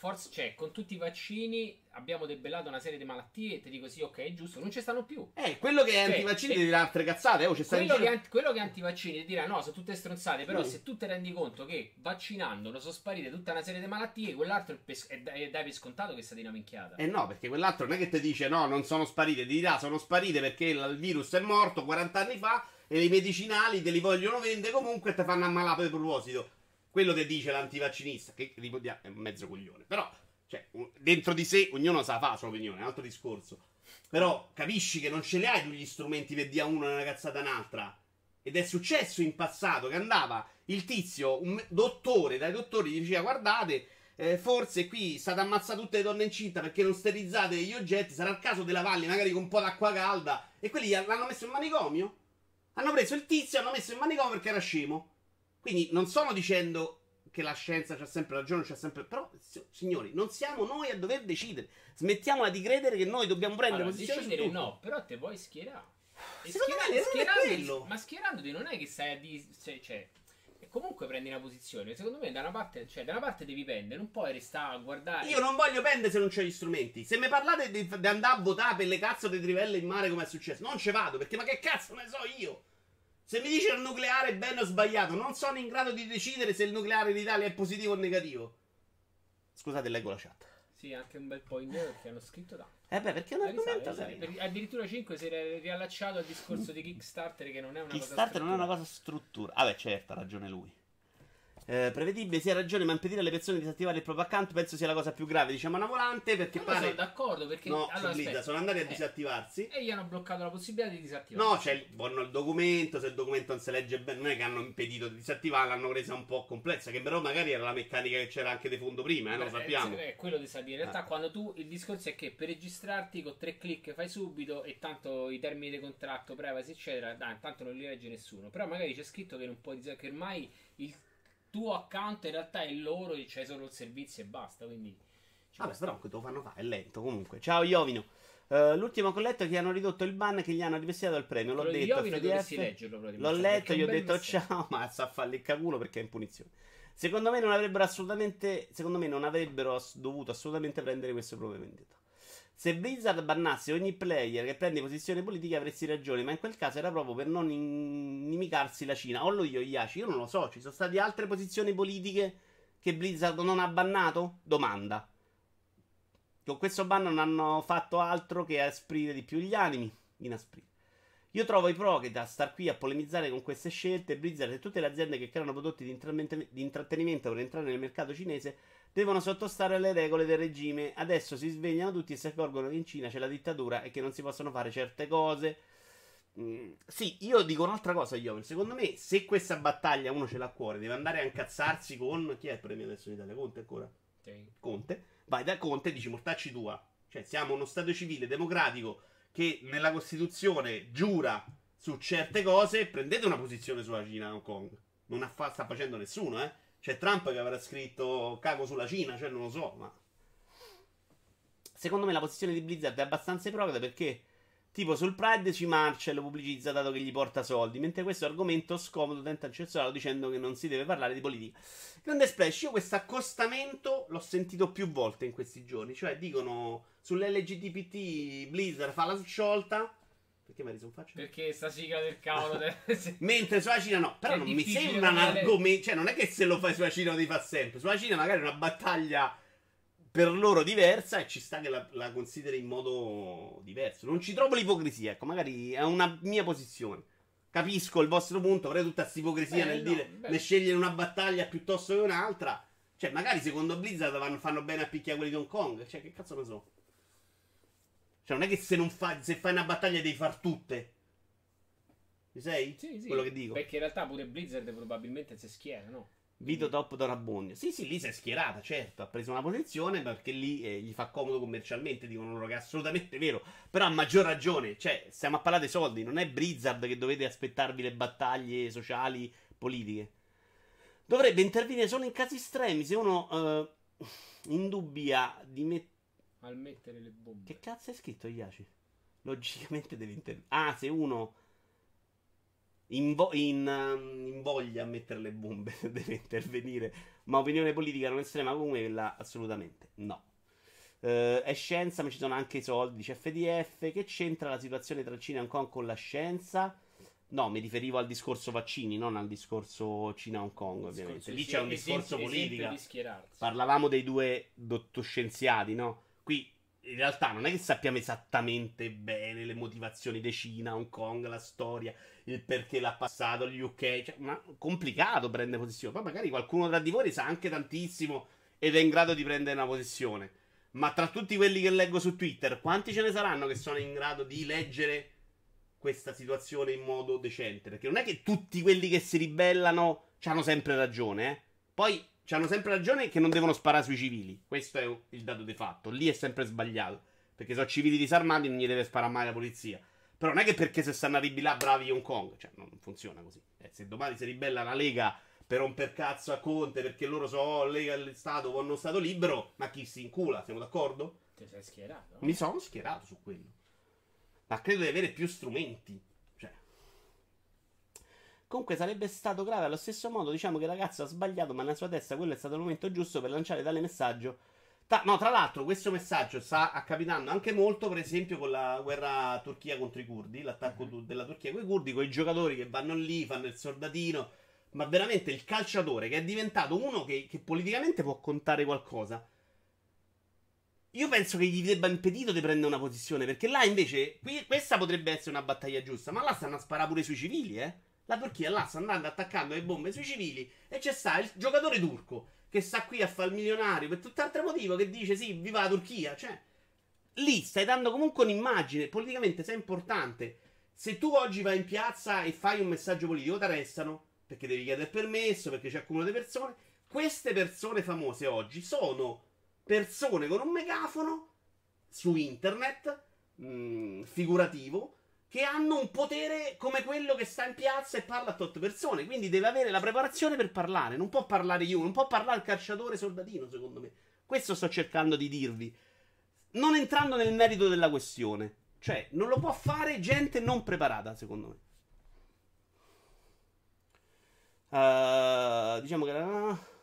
forza, cioè, con tutti i vaccini abbiamo debellato una serie di malattie e ti dico sì, ok, è giusto, non ci stanno più.
Eh, quello che è
Cioè,
antivaccini ti dirà altre cazzate. Oh, ci sta
Quello che, è quello che è antivaccini ti dirà no, sono tutte stronzate, però
Mm.
se tu ti rendi conto che vaccinando sono sparite tutta una serie di malattie, quell'altro è, pes- è, è dai per scontato che sta di una minchiata.
Eh no, perché quell'altro non è che ti dice no, non sono sparite, ti dirà sono sparite perché il il virus è morto 40 anni fa e i medicinali te li vogliono vendere comunque e ti fanno ammalare per proposito. Quello che dice l'antivaccinista, che è un mezzo coglione. Però, cioè, dentro di sé ognuno sa fa la sua opinione, è un altro discorso. Però capisci che non ce li hai tu gli strumenti per dire a uno una cazzata un'altra. Ed è successo in passato che andava il tizio, un dottore, dai dottori, gli diceva guardate, eh, forse qui state ammazzate tutte le donne incinta perché non sterilizzate gli oggetti, sarà il caso di lavarli magari con un po' d'acqua calda. E quelli l'hanno messo in manicomio. Hanno preso il tizio e hanno messo in manicomio perché era scemo. Quindi non sono dicendo che la scienza c'ha sempre ragione, c'ha sempre... Però, si- signori, non siamo noi a dover decidere. Smettiamola di credere che noi dobbiamo prendere
Allora,
posizione
decidere no, però te vuoi schierare. E
Secondo me
schiera-
non è quello.
Ma schierandoti non è che stai a di... Cioè, cioè, e comunque prendi una posizione. Secondo me da una parte, cioè, da una parte devi pendere, non puoi restare a guardare.
Io non voglio pendere se non c'ho gli strumenti. Se mi parlate di, di andare a votare per le cazzo di trivelle in mare come è successo, non ci vado perché ma che cazzo ne so io? Se mi dice il nucleare è bene o sbagliato, non sono in grado di decidere se il nucleare in Italia è positivo o negativo. Scusate, leggo la chat.
Sì, anche un bel po' indietro perché hanno scritto tanto.
Eh beh, perché è un argomento carino.
Per- Addirittura 5 si era riallacciato al discorso di Kickstarter che non è una
Kickstarter
cosa
non è una cosa struttura. Vabbè, certo, ha ragione lui. Eh, prevedibile, ha ragione, ma impedire alle persone di disattivare il proprio account penso sia la cosa più grave. Diciamo una volante perché
Non lo
pare.
sono d'accordo perché
No,
allora, aspetta.
sono andati a
Eh,
disattivarsi.
E gli hanno bloccato la possibilità di disattivare.
No, c'è il, buono il documento, se il documento non si legge bene, non è che hanno impedito di disattivarla, l'hanno resa un po' complessa, che però magari era la meccanica che c'era anche di fondo prima, eh, lo
Beh,
sappiamo.
È quello di sa dire. In realtà,
Ah.
quando tu il discorso è che per registrarti con tre clic fai subito e tanto i termini di contratto, privacy, eccetera, dai, tanto non li legge nessuno. Però magari c'è scritto che non puoi che ormai il tuo account in realtà è loro e c'hai solo il servizio e basta. Quindi
Vabbè, però che te lo fanno fare, è lento comunque. Ciao Iovino. Eh, l'ultimo colletto che hanno ridotto il ban che gli hanno rivestito il premio. L'ho
Quello
detto.
Iovino dovresti leggerlo
L'ho letto, gli ho detto
messaggio.
ciao, ma sta a fare il caculo perché è in punizione. Secondo me non avrebbero assolutamente. Secondo me non avrebbero dovuto assolutamente prendere questo provvedimento. Se Blizzard bannasse ogni player che prende posizione politica avresti ragione, ma in quel caso era proprio per non inimicarsi la Cina. O lo io, Iaci, io non lo so, ci sono state altre posizioni politiche che Blizzard non ha bannato? Domanda. Con questo ban non hanno fatto altro che asprire di più gli animi. Inasprire. Io trovo ipocrita da star qui a polemizzare con queste scelte. Blizzard e tutte le aziende che creano prodotti di intrattenimento per entrare nel mercato cinese devono sottostare alle regole del regime. Adesso si svegliano tutti e si accorgono che in Cina c'è la dittatura e che non si possono fare certe cose. Mm, sì, io dico un'altra cosa, Ioven. Secondo me, se questa battaglia uno ce l'ha a cuore, deve andare a incazzarsi con. Chi è il premio adesso in Italia? Conte ancora?
Sì.
Conte, vai da Conte e dici mortacci tua. Cioè, siamo uno Stato civile democratico che nella Costituzione giura su certe cose. Prendete una posizione sulla Cina Hong Kong. Non fa- sta facendo nessuno, eh. C'è Trump che avrà scritto cago sulla Cina, cioè non lo so, ma. Secondo me la posizione di Blizzard è abbastanza ipocrita perché. Tipo sul Pride ci marcia e lo pubblicizza dato che gli porta soldi, mentre questo argomento scomodo tenta di censurarlo dicendo che non si deve parlare di politica. Grande Splash, io questo accostamento l'ho sentito più volte in questi giorni. Cioè, dicono sull'LGTBT Blizzard fa la sciolta Perché mi hai riso in faccia?
Perché sta sigla del cavolo. de-
Mentre sulla Cina no, però
È
non mi
difficile
sembra un argomento. Cioè, non è che se lo fai sulla Cina lo devi fare sempre. Sulla Cina magari è una battaglia per loro diversa e ci sta che la, la consideri in modo diverso. Non ci trovo l'ipocrisia, ecco, magari è una mia posizione. Capisco il vostro punto, avrei tutta questa ipocrisia
Beh,
nel
no,
dire
beh.
nel scegliere una battaglia piuttosto che un'altra. Cioè, magari secondo Blizzard vanno- fanno bene a picchiare quelli di Hong Kong. Cioè, che cazzo ne so? Cioè, non è che se, non fai, se fai una battaglia devi far tutte. Mi sei?
Sì, sì.
Quello che dico.
Perché in realtà pure Blizzard probabilmente si schiera, no?
Vito top da Rabboni. Sì, sì, lì si è schierata, certo. Ha preso una posizione perché lì eh, gli fa comodo commercialmente. Dicono loro che è assolutamente vero. Però a maggior ragione, cioè, stiamo a parlare dei soldi. Non è Blizzard che dovete aspettarvi le battaglie sociali, politiche. Dovrebbe intervenire solo in casi estremi. Se uno eh, indubbia di mettere.
Al mettere le bombe.
Che cazzo è scritto, Iaci? Logicamente deve intervenire. Ah, se uno invo- in, um, invoglia a mettere le bombe deve intervenire. Ma opinione politica non estrema come quella, assolutamente no. Eh, è scienza, ma ci sono anche i soldi. Dice FDF. Che c'entra la situazione tra Cina e Hong Kong con la scienza? No, mi riferivo al discorso vaccini, non al discorso Cina-Hong Kong, ovviamente. Lì c'è un discorso
esempio, esempio schierarsi.
Parlavamo dei due dottoscienziati, no? Qui in realtà non è che sappiamo esattamente bene le motivazioni di Cina, Hong Kong, la storia, il perché l'ha passato, gli UK. Cioè, ma complicato prendere posizione. Poi magari qualcuno tra di voi sa anche tantissimo ed è in grado di prendere una posizione. Ma tra tutti quelli che leggo su Twitter, quanti ce ne saranno che sono in grado di leggere questa situazione in modo decente? Perché non è che tutti quelli che si ribellano hanno sempre ragione, eh? Poi hanno sempre ragione che non devono sparare sui civili. Questo è il dato di fatto. Lì è sempre sbagliato. Perché sono civili disarmati non gli deve sparare mai la polizia. Però non è che perché se stanno a ribellare bravi Hong Kong. Cioè, non funziona così. Eh, se domani si ribella la Lega per romper cazzo a Conte perché loro sono oh, Lega del Stato con uno Stato libero, ma chi si incula? Siamo d'accordo?
Ti sei schierato?
Mi sono schierato su quello. Ma credo di avere più strumenti. Comunque sarebbe stato grave allo stesso modo. Diciamo che il ragazzo ha sbagliato, ma nella sua testa quello è stato il momento giusto per lanciare tale messaggio. Ta- no, tra l'altro, questo messaggio sta accapitando anche molto, per esempio, con la guerra Turchia contro i curdi. L'attacco tu- della Turchia con i curdi, con i giocatori che vanno lì, fanno il soldatino. Ma veramente il calciatore che è diventato uno che, che politicamente può contare qualcosa. Io penso che gli debba impedito di prendere una posizione. Perché là invece, qui, questa potrebbe essere una battaglia giusta. Ma là stanno a sparare pure sui civili, eh. La Turchia là sta andando attaccando le bombe sui civili. E c'è sta il giocatore turco che sta qui a fare il milionario per tutt'altro motivo. Che dice sì, viva la Turchia. Cioè, lì stai dando comunque un'immagine. Politicamente sei importante. Se tu oggi vai in piazza e fai un messaggio politico, ti arrestano. Perché devi chiedere permesso, perché c'è accumulo di persone. Queste persone famose oggi sono persone con un megafono su internet, mh, figurativo, che hanno un potere come quello che sta in piazza e parla a tot persone. Quindi deve avere la preparazione per parlare. Non può parlare io, non può parlare il calciatore soldatino, secondo me. Questo sto cercando di dirvi. Non entrando nel merito della questione. Cioè, non lo può fare gente non preparata, secondo me. Uh, diciamo che.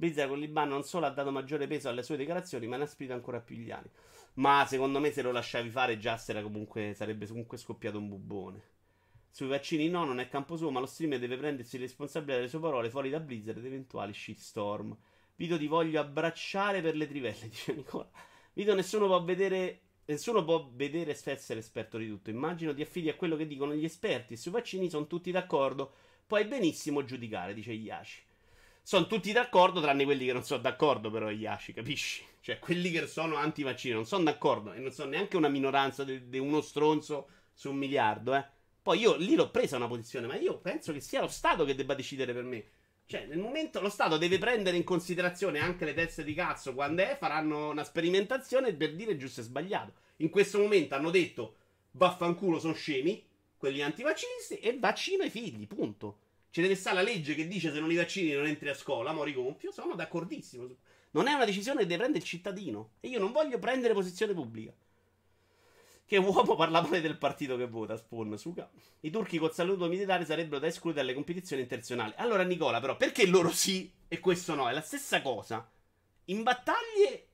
Blizzard con l'Iban non solo ha dato maggiore peso alle sue dichiarazioni, ma ne ha spinto ancora più gli anni. Ma secondo me se lo lasciavi fare già comunque, sarebbe comunque scoppiato un bubone. Sui vaccini no, non è campo suo, ma lo streamer deve prendersi le responsabilità delle sue parole fuori da Blizzard ed eventuali shitstorm. Vito ti voglio abbracciare per le trivelle, dice Nicola. Vito nessuno può vedere... Nessuno può vedere e essere esperto di tutto. Immagino ti affidi a quello che dicono gli esperti. Sui vaccini sono tutti d'accordo. Puoi benissimo giudicare, dice Yashi. Sono tutti d'accordo, tranne quelli che non sono d'accordo, però, Yashi, capisci? Cioè, quelli che sono anti-vaccini non sono d'accordo e non sono neanche una minoranza di uno stronzo su un miliardo, eh. Poi io lì l'ho presa una posizione, ma io penso che sia lo Stato che debba decidere per me. Cioè, nel momento lo Stato deve prendere in considerazione anche le teste di cazzo quando è, faranno una sperimentazione per dire giusto e sbagliato. In questo momento hanno detto vaffanculo, sono scemi, quelli antivaccinisti, e vaccino i figli, punto. Ci deve stare la legge che dice se non i vaccini non entri a scuola, mori gonfio, sono d'accordissimo. Non è una decisione che deve prendere il cittadino. E io non voglio prendere posizione pubblica. Che uomo parla male del partito che vota, Spawn, Suga. I turchi col saluto militare sarebbero da escludere dalle competizioni internazionali. Allora, Nicola, però, perché loro sì e questo no? È la stessa cosa. In battaglie.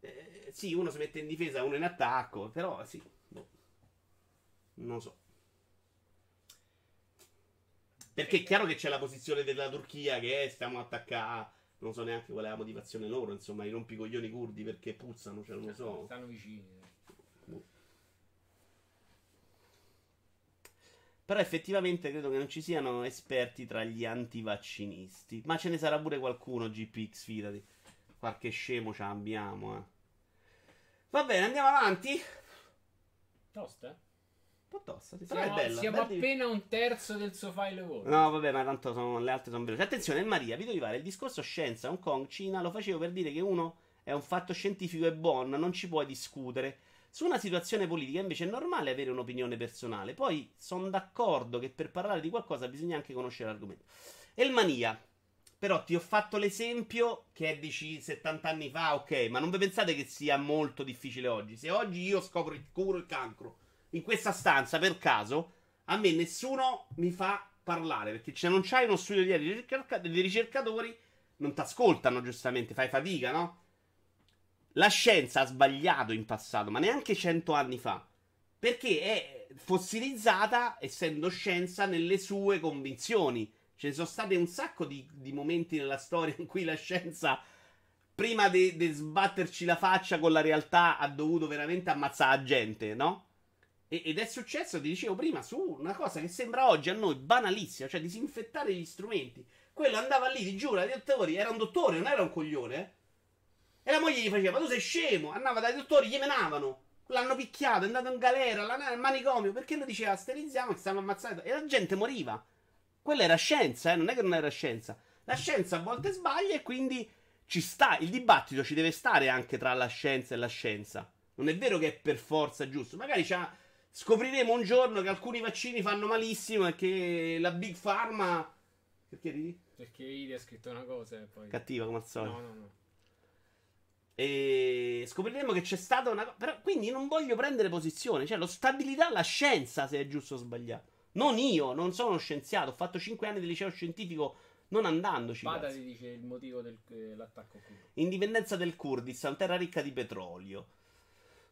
Eh, sì, uno si mette in difesa, uno in attacco. Però, sì. boh. Non so. Perché è chiaro che c'è la posizione della Turchia che è, stiamo attaccando. Non so neanche qual è la motivazione loro, insomma, i rompicoglioni curdi perché puzzano, cioè non lo so.
Stanno vicini.
Però effettivamente credo che non ci siano esperti tra gli antivaccinisti. Ma ce ne sarà pure qualcuno, GPX, fidati. Qualche scemo ce l'abbiamo, eh. Va bene, andiamo avanti.
Tosta?
Po' tosta, sì, però è
Siamo,
bella.
siamo
bella di-
appena un terzo del suo file lavoro.
No, vabbè, ma tanto sono, le altre sono veloci. Attenzione, Maria, vi devo fare il discorso scienza, Hong Kong, Cina, lo facevo per dire che uno è un fatto scientifico e buono, non ci puoi discutere. Su una situazione politica invece è normale avere un'opinione personale. Poi sono d'accordo che per parlare di qualcosa bisogna anche conoscere l'argomento. Elmania. Però ti ho fatto l'esempio che è dici 70 anni fa, ok, ma non vi pensate che sia molto difficile oggi. Se oggi io scopro il curo il cancro in questa stanza per caso, a me nessuno mi fa parlare perché se non c'hai uno studio di ricerca- di ricercatori non ti ascoltano giustamente, fai fatica, no? La scienza ha sbagliato in passato, ma neanche cento anni fa, perché è fossilizzata, essendo scienza, nelle sue convinzioni. Ce ne sono state un sacco di, di momenti nella storia in cui la scienza, prima di sbatterci la faccia con la realtà, ha dovuto veramente ammazzare la gente, no? Ed è successo, ti dicevo prima, su una cosa che sembra oggi a noi banalissima, cioè disinfettare gli strumenti. Quello andava lì, ti giuro, ai dottori, era un dottore, non era un coglione, eh. E la moglie gli faceva, ma tu sei scemo, andava dai dottori, gli menavano. L'hanno picchiato, è andato in galera, l'hanno al manicomio, perché lui diceva sterilizziamo che stanno ammazzando. E la gente moriva. Quella era scienza, eh, non è che non era scienza. La scienza a volte sbaglia e quindi ci sta, il dibattito ci deve stare anche tra la scienza e la scienza. Non è vero che è per forza giusto. Magari c'ha- scopriremo un giorno che alcuni vaccini fanno malissimo e che la Big Pharma... Perché ridi?
Perché Idi ha scritto una cosa e poi...
Cattiva come al solito.
No, no, no.
E scopriremo che c'è stata una. Però, quindi non voglio prendere posizione. Cioè, lo stabilirà la scienza se è giusto o sbagliato. Non io, non sono uno scienziato. Ho fatto 5 anni di liceo scientifico non andandoci.
Bada ti dice il motivo dell'attacco qui.
Indipendenza del Kurdistan, terra ricca di petrolio.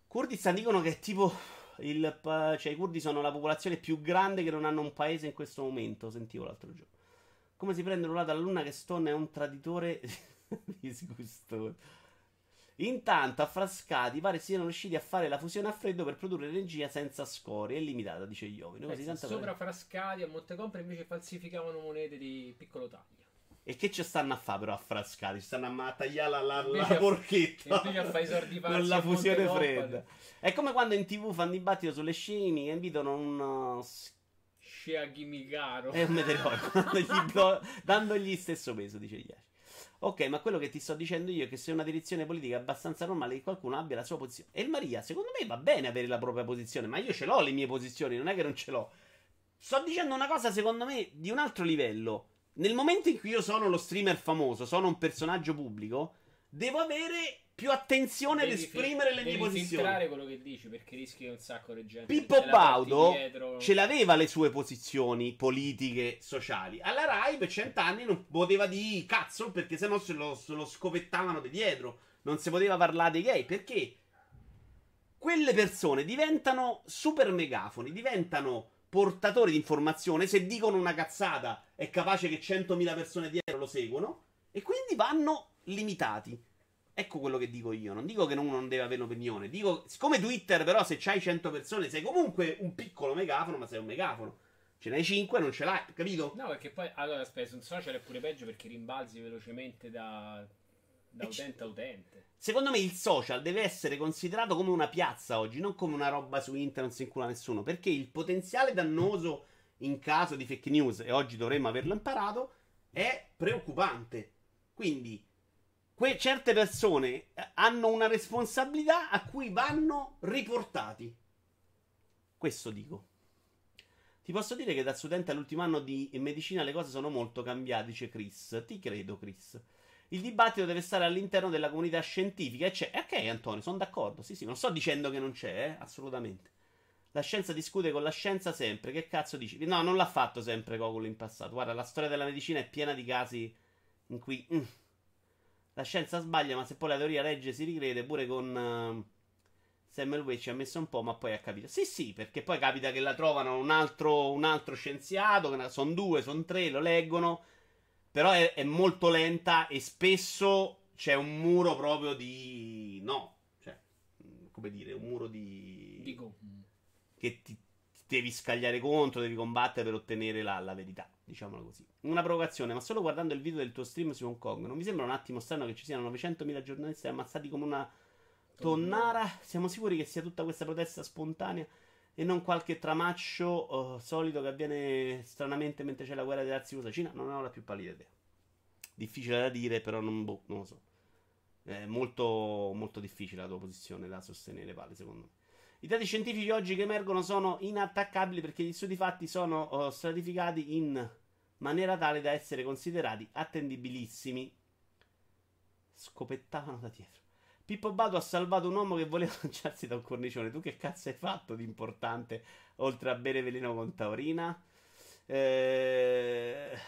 Kurdistan dicono che è tipo. Il, cioè, i kurdi sono la popolazione più grande che non hanno un paese in questo momento. Sentivo l'altro giorno. Come si prende l'urata alla luna che Stone è un traditore disgustoso. Intanto, a Frascati pare siano riusciti a fare la fusione a freddo per produrre energia senza scorie. È limitata, dice Iovine. Così
Pensa, sopra Frascati a Montecompre invece falsificavano monete di piccolo taglio.
E che ci stanno a fare però a Frascati? Ci stanno a tagliare la, la, la porchetta.
invece a fare i sordi
con
falsi
la fusione fredda. È come quando in tv fanno dibattito sulle scimmie e invitano un... uh, s-
Scea Chimicaro.
È un meteorico, dandogli, do- dandogli stesso peso, dice Iaci. Ok, ma quello che ti sto dicendo io è che se una direzione politica è abbastanza normale che qualcuno abbia la sua posizione. E il Maria, secondo me va bene avere la propria posizione, ma io ce l'ho le mie posizioni, non è che non ce l'ho. Sto dicendo una cosa, secondo me, di un altro livello. Nel momento in cui io sono lo streamer famoso, sono un personaggio pubblico, devo avere più attenzione ad
Devi fi-
esprimere le mie
devi
posizioni.
filtrare quello che dici perché rischi un sacco di gente
Pippo Baudo
dietro.
ce l'aveva le sue posizioni politiche, sociali. Alla Rai per cent'anni non poteva di cazzo perché sennò se lo, se lo scopettavano di dietro. Non si poteva parlare dei gay perché quelle persone diventano super megafoni, diventano portatori di informazione. Se dicono una cazzata è capace che 100.000 persone dietro lo seguono e quindi vanno limitati. Ecco quello che dico io. Non dico che uno non deve avere un'opinione. Dico, siccome Twitter, però, se c'hai 100 persone, sei comunque un piccolo megafono, ma sei un megafono. Ce n'hai 5, non ce l'hai, capito?
No, perché poi allora aspetta, su un social è pure peggio perché rimbalzi velocemente da, da utente a utente.
Secondo me il social deve essere considerato come una piazza oggi, non come una roba su internet non si incula nessuno. Perché il potenziale dannoso in caso di fake news, e oggi dovremmo averlo imparato, è preoccupante. Quindi, que- certe persone eh, hanno una responsabilità a cui vanno riportati. Questo dico. Ti posso dire che da studente all'ultimo anno di medicina le cose sono molto cambiate, dice Chris. Ti credo, Chris. Il dibattito deve stare all'interno della comunità scientifica e c'è. Ok, Antonio, sono d'accordo. Sì, sì, non sto dicendo che non c'è, eh, assolutamente. La scienza discute con la scienza sempre. Che cazzo dici? No, non l'ha fatto sempre Gogol in passato. Guarda, la storia della medicina è piena di casi in cui mm, la scienza sbaglia, ma se poi la teoria regge si ricrede pure con. eh, Samuel ci ha messo un po', ma poi ha capito. Sì, sì, perché poi capita che la trovano un altro, un altro scienziato, sono due, sono tre, lo leggono, però è, è, molto lenta e spesso c'è un muro proprio di... no, cioè, come dire, un muro di...
Dico.
Che ti, ti devi scagliare contro, devi combattere per ottenere la, la verità, diciamola così. Una provocazione, ma solo guardando il video del tuo stream su Hong Kong, non mi sembra un attimo strano che ci siano 900.000 giornalisti ammazzati come una Tonnara, siamo sicuri che sia tutta questa protesta spontanea e non qualche tramaccio uh, solito che avviene stranamente mentre c'è la guerra della Russia-Cina? Non ho la più pallida idea. Difficile da dire, però non, boh, non lo so. È molto, molto difficile la tua posizione da sostenere, Pale, secondo me. I dati scientifici oggi che emergono sono inattaccabili perché gli studi fatti sono uh, stratificati in maniera tale da essere considerati attendibilissimi. Scopettavano da dietro. Pippo Bado ha salvato un uomo che voleva lanciarsi da un cornicione. Tu che cazzo hai fatto di importante oltre a bere veleno con taurina? Eh...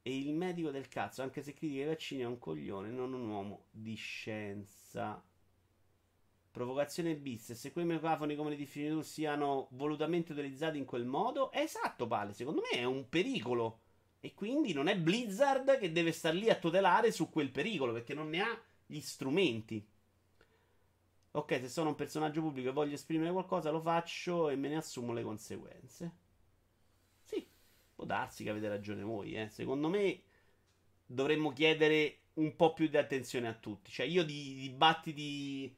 E il medico del cazzo, anche se critica i vaccini, è un coglione, non un uomo di scienza. Provocazione bis. Se quei microfoni come li defini tu siano volutamente utilizzati in quel modo, è esatto, Pale. Secondo me è un pericolo. E quindi non è Blizzard che deve star lì a tutelare su quel pericolo, perché non ne ha gli strumenti. Ok, se sono un personaggio pubblico e voglio esprimere qualcosa, lo faccio e me ne assumo le conseguenze. Sì, può darsi che avete ragione voi, eh. Secondo me dovremmo chiedere un po' più di attenzione a tutti. Cioè, io di dibattiti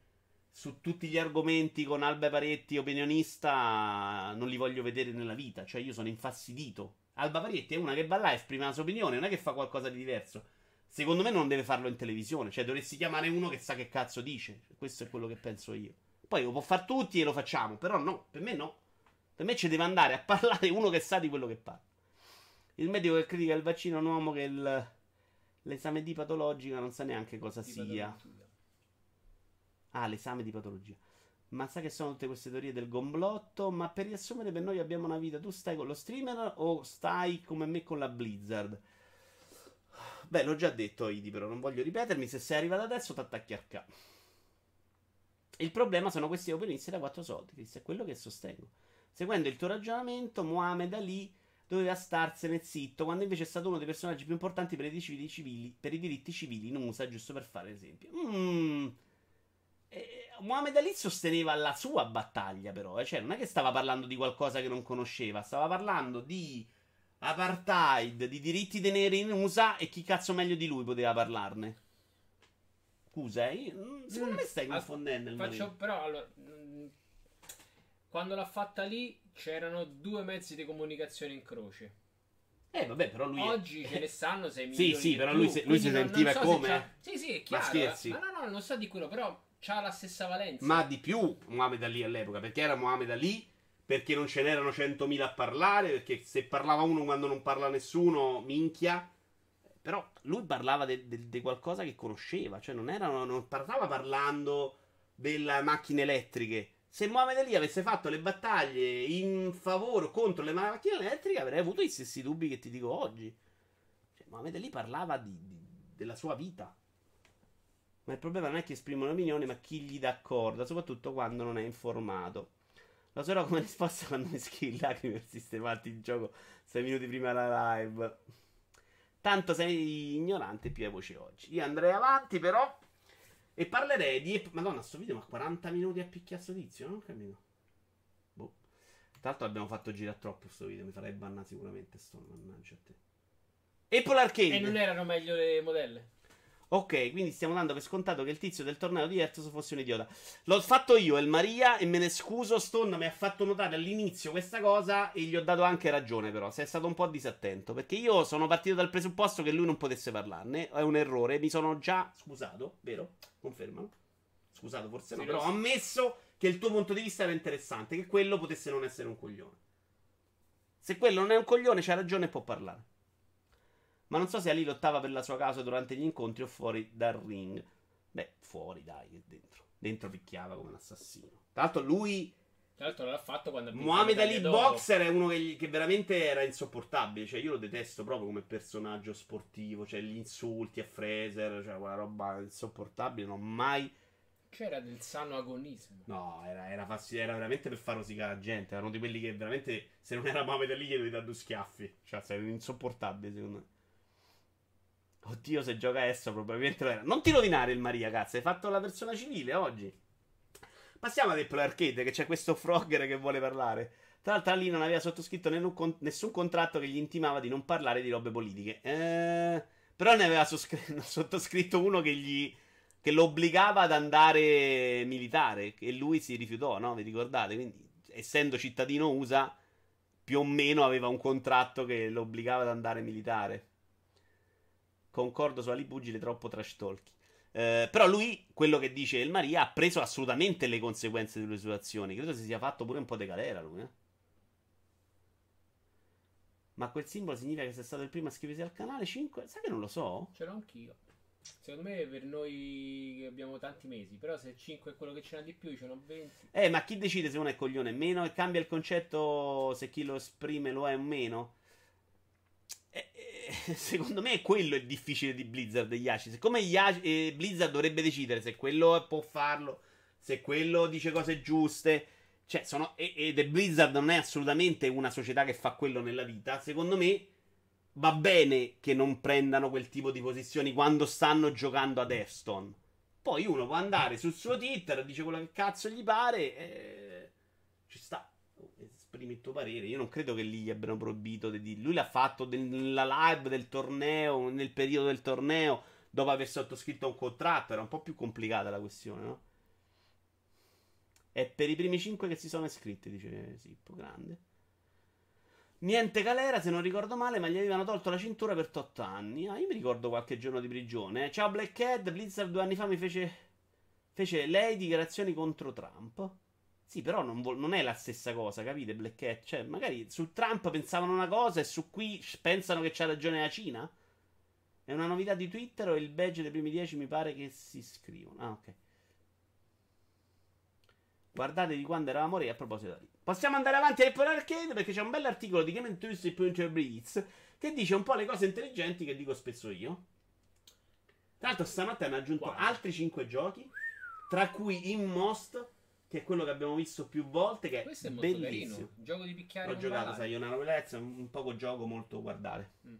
su tutti gli argomenti con Alba Paretti, opinionista, non li voglio vedere nella vita. Cioè, io sono infastidito. Alba Paretti è una che va là, esprime la sua opinione, non è che fa qualcosa di diverso. Secondo me non deve farlo in televisione. Cioè, dovresti chiamare uno che sa che cazzo dice. Questo è quello che penso io. Poi lo può fare tutti e lo facciamo. Però no, per me no. Per me ci deve andare a parlare uno che sa di quello che parla. Il medico che critica il vaccino è un uomo che il, l'esame di patologica non sa neanche cosa di sia. Patologia. Ah, l'esame di patologia. Ma sa che sono tutte queste teorie del gomblotto. Ma per riassumere, per noi abbiamo una vita. Tu stai con lo streamer o stai come me con la Blizzard? Beh, l'ho già detto, Idi, però non voglio ripetermi. Se sei arrivato adesso, ti attacchi al ca. Il problema sono questi opinionisti da 4 soldi, Chris, è quello che sostengo. Seguendo il tuo ragionamento, Mohamed Ali doveva starsene zitto, quando invece è stato uno dei personaggi più importanti per i, civili, per i diritti civili in USA, giusto per fare esempio. Mm. Eh, Mohamed Ali sosteneva la sua battaglia, però, eh? cioè non è che stava parlando di qualcosa che non conosceva, stava parlando di apartheid, di diritti dei neri in USA e chi cazzo meglio di lui poteva parlarne? Scusa, eh? secondo mm. me stai confondendo il
Faccio però allora, mm, quando l'ha fatta lì c'erano due mezzi di comunicazione in croce.
Eh, vabbè, però lui.
Oggi è... ce ne stanno 6
milioni. Sì, sì, però lui, se, lui si sentiva so come.
Sì, sì, è chiaro. Ma scherzi. Ma no, no, non so di quello, però ha la stessa valenza.
Ma di più Muhammad Ali all'epoca, perché era Muhammad Ali perché non ce n'erano 100.000 a parlare, perché se parlava uno quando non parla nessuno, minchia. Però lui parlava di qualcosa che conosceva, cioè non, era, non parlava parlando delle macchine elettriche. Se Mohamed Ali avesse fatto le battaglie in favore o contro le macchine elettriche, avrei avuto i stessi dubbi che ti dico oggi. Cioè, Mohamed Ali parlava di, di, della sua vita. Ma il problema non è che esprime un'opinione, ma chi gli dà d'accordo, soprattutto quando non è informato. Lo userò come risposta quando mi scrivi lacrime per sistemarti il gioco 6 minuti prima della live. Tanto sei ignorante, più hai voce oggi. Io andrei avanti, però. E parlerei di. Madonna, sto video, ma 40 minuti a picchiasso tizio? Non capito. Boh. Tra l'altro abbiamo fatto girare troppo sto video. Mi farei banna sicuramente. Sto, mannaggia a te. Apple Arcade.
E non erano meglio le modelle?
Ok, quindi stiamo dando per scontato che il tizio del torneo di Ertos fosse un idiota. L'ho fatto io, il Maria, e me ne scuso. Stone mi ha fatto notare all'inizio questa cosa e gli ho dato anche ragione, però. Se è stato un po' disattento. Perché io sono partito dal presupposto che lui non potesse parlarne. È un errore. Mi sono già scusato, vero? Confermano? Scusato, forse no. Però ho ammesso che il tuo punto di vista era interessante. Che quello potesse non essere un coglione. Se quello non è un coglione, c'ha ragione e può parlare. Ma non so se Ali lottava per la sua causa durante gli incontri o fuori dal ring. Beh, fuori dai, che dentro. Dentro picchiava come un assassino. Tra l'altro lui...
Tra l'altro l'ha fatto quando...
Muhammad Ali Boxer è uno che, che, veramente era insopportabile. Cioè io lo detesto proprio come personaggio sportivo. Cioè gli insulti a Fraser, cioè quella roba insopportabile. Non ho mai
C'era del sano agonismo.
No, era, era, fastid- era veramente per far rosicare la gente. Erano di quelli che veramente, se non era Mohamed Ali, gli dovevi dare due schiaffi. Cioè, sei insopportabile, secondo me. Oddio, se gioca adesso, probabilmente lo era. Non ti rovinare il Maria, cazzo. Hai fatto la persona civile oggi. Passiamo ad Apple Arcade, che c'è questo Frogger che vuole parlare. Tra l'altro, lì non aveva sottoscritto nessun contratto che gli intimava di non parlare di robe politiche. Eh, però ne aveva sottoscritto uno che gli che lo obbligava ad andare militare e lui si rifiutò, no? Vi ricordate? Quindi, essendo cittadino USA, più o meno aveva un contratto che lo obbligava ad andare militare. Concordo su Ali Pugile, troppo trash talk. Eh, però lui, quello che dice il Maria, ha preso assolutamente le conseguenze delle sue azioni. Credo si sia fatto pure un po' di galera lui, eh? Ma quel simbolo significa che sei stato il primo a iscriversi al canale 5? Sai che non lo so?
Ce l'ho anch'io. Secondo me per noi che abbiamo tanti mesi, però se 5 è quello che ce n'ha di più, ce n'ho 20.
Eh, ma chi decide se uno è coglione o meno? E cambia il concetto se chi lo esprime lo è o meno? Eh, eh, secondo me è quello il difficile di Blizzard e Yashi. Siccome Yashi, eh, Blizzard dovrebbe decidere se quello può farlo, se quello dice cose giuste. Cioè, sono, ed è Blizzard non è assolutamente una società che fa quello nella vita. Secondo me va bene che non prendano quel tipo di posizioni quando stanno giocando ad Hearthstone. Poi uno può andare sul suo Twitter, dice quello che cazzo gli pare e ci sta. Esprimi il tuo parere. Io non credo che lì gli abbiano proibito di Lui l'ha fatto nella live del torneo, nel periodo del torneo, dopo aver sottoscritto un contratto. Era un po' più complicata la questione, no? È per i primi cinque che si sono iscritti, dice Sippo, grande. Niente galera, se non ricordo male, ma gli avevano tolto la cintura per 8 anni. Ah, io mi ricordo qualche giorno di prigione. Ciao Black Cat, Blizzard due anni fa mi fece, fece lei dichiarazioni contro Trump. Sì, però non, vo- non, è la stessa cosa, capite, Black Cat? Cioè, magari su Trump pensavano una cosa e su qui pensano che c'ha ragione la Cina? È una novità di Twitter o il badge dei primi 10 mi pare che si scrivono? Ah, ok. Guardate di quando eravamo re a proposito di Possiamo andare avanti a Apple Arcade perché c'è un bell'articolo di Game Enthusiast che dice un po' le cose intelligenti che dico spesso io. Tra l'altro stanotte hanno aggiunto altri 5 giochi, tra cui Inmost, che è quello che abbiamo visto più volte, che
Questo è,
è
bellissimo. Carino. Gioco di picchiare.
L'ho giocato, sai, una novelezza, un poco gioco molto guardare. Mm.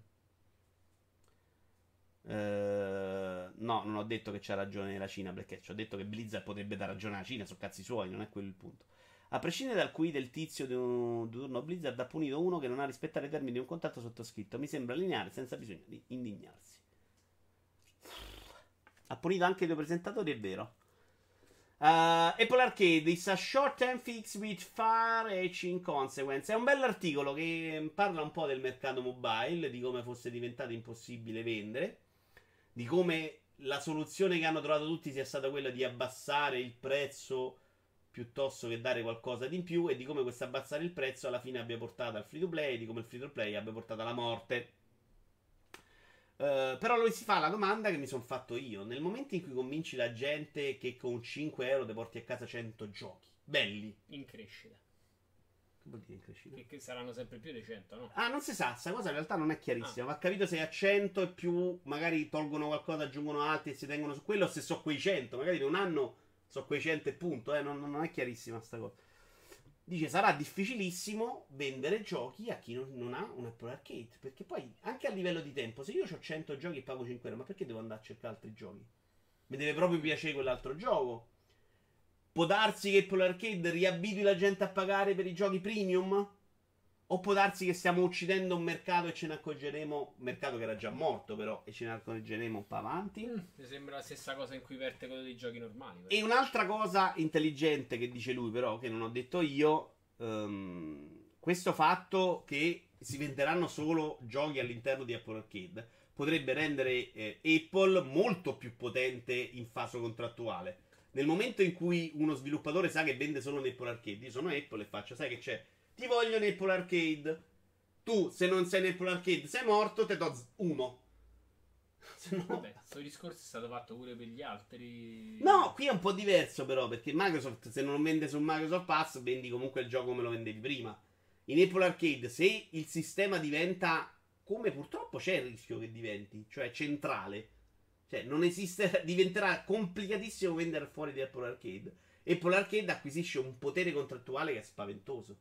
Uh, no, non ho detto che c'ha ragione la Cina perché ci ho detto che Blizzard potrebbe dare ragione alla Cina, sono cazzi suoi, non è quello il punto. A prescindere dal qui del tizio di un turno Blizzard ha punito uno che non ha rispettato i termini di un contratto sottoscritto. Mi sembra lineare senza bisogno di indignarsi. Ha punito anche i due presentatori, è vero. Uh, Apple Arcade is a short term fix with far reaching consequence. È un bell'articolo che parla un po' del mercato mobile, di come fosse diventato impossibile vendere, di come la soluzione che hanno trovato tutti sia stata quella di abbassare il prezzo piuttosto che dare qualcosa di in più e di come questo abbassare il prezzo alla fine abbia portato al free to play, di come il free to play abbia portato alla morte. Uh, però lui si fa la domanda che mi sono fatto io. Nel momento in cui convinci la gente che con 5 euro ti porti a casa 100 giochi belli
in crescita.
Che vuol dire in crescita?
Che, che saranno sempre più di 100, no?
Ah, non si sa, questa cosa in realtà non è chiarissima. Ah. Va capito se a 100 e più magari tolgono qualcosa, aggiungono altri e si tengono su quello, se so quei 100, magari per un anno so quei 100 e punto, eh, non, non, è chiarissima sta cosa. Dice sarà difficilissimo vendere giochi a chi non, non, ha un Apple Arcade. Perché poi, anche a livello di tempo, se io ho 100 giochi e pago 5 euro, ma perché devo andare a cercare altri giochi? Mi deve proprio piacere quell'altro gioco. Può darsi che Apple Arcade riabitui la gente a pagare per i giochi premium? O può darsi che stiamo uccidendo un mercato e ce ne accorgeremo. Mercato che era già morto, però, e ce ne accorgeremo un po' avanti. Mm,
mi sembra la stessa cosa in cui verte quello dei giochi normali.
Però. E un'altra cosa intelligente che dice lui, però, che non ho detto io. Um, questo fatto che si venderanno solo giochi all'interno di Apple Arcade potrebbe rendere eh, Apple molto più potente in fase contrattuale. Nel momento in cui uno sviluppatore sa che vende solo in Apple Arcade, io sono Apple e faccio, sai che c'è? Ti voglio nel Apple Arcade. Tu, se non sei nel Apple Arcade, sei morto, te do uno.
Se no... Vabbè, questo discorso è stato fatto pure per gli altri.
No, qui è un po' diverso però, perché Microsoft, se non vende su Microsoft Pass, vendi comunque il gioco come lo vendevi prima. In Apple Arcade, se il sistema diventa come purtroppo c'è il rischio che diventi, cioè centrale. Cioè, non esiste, diventerà complicatissimo vendere fuori di Apple Arcade. Apple Arcade acquisisce un potere contrattuale che è spaventoso.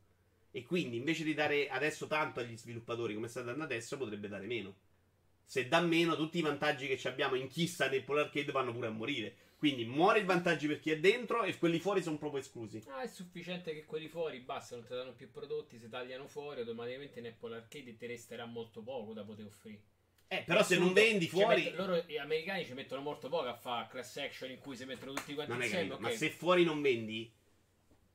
E quindi, invece di dare adesso tanto agli sviluppatori come sta dando adesso, potrebbe dare meno. Se dà meno, tutti i vantaggi che abbiamo in chi sta in Apple Arcade vanno pure a morire. Quindi muore il vantaggio per chi è dentro e quelli fuori sono proprio esclusi.
Ah, è sufficiente che quelli fuori basta, non ti danno più prodotti, si tagliano fuori, automaticamente in Apple Arcade ti resterà molto poco da poter offrire.
Eh, però se non vendi fuori.
Metto, loro gli americani ci mettono molto poco a fare class action in cui si mettono tutti quanti
non
insieme.
Capito,
okay.
Ma se fuori non vendi,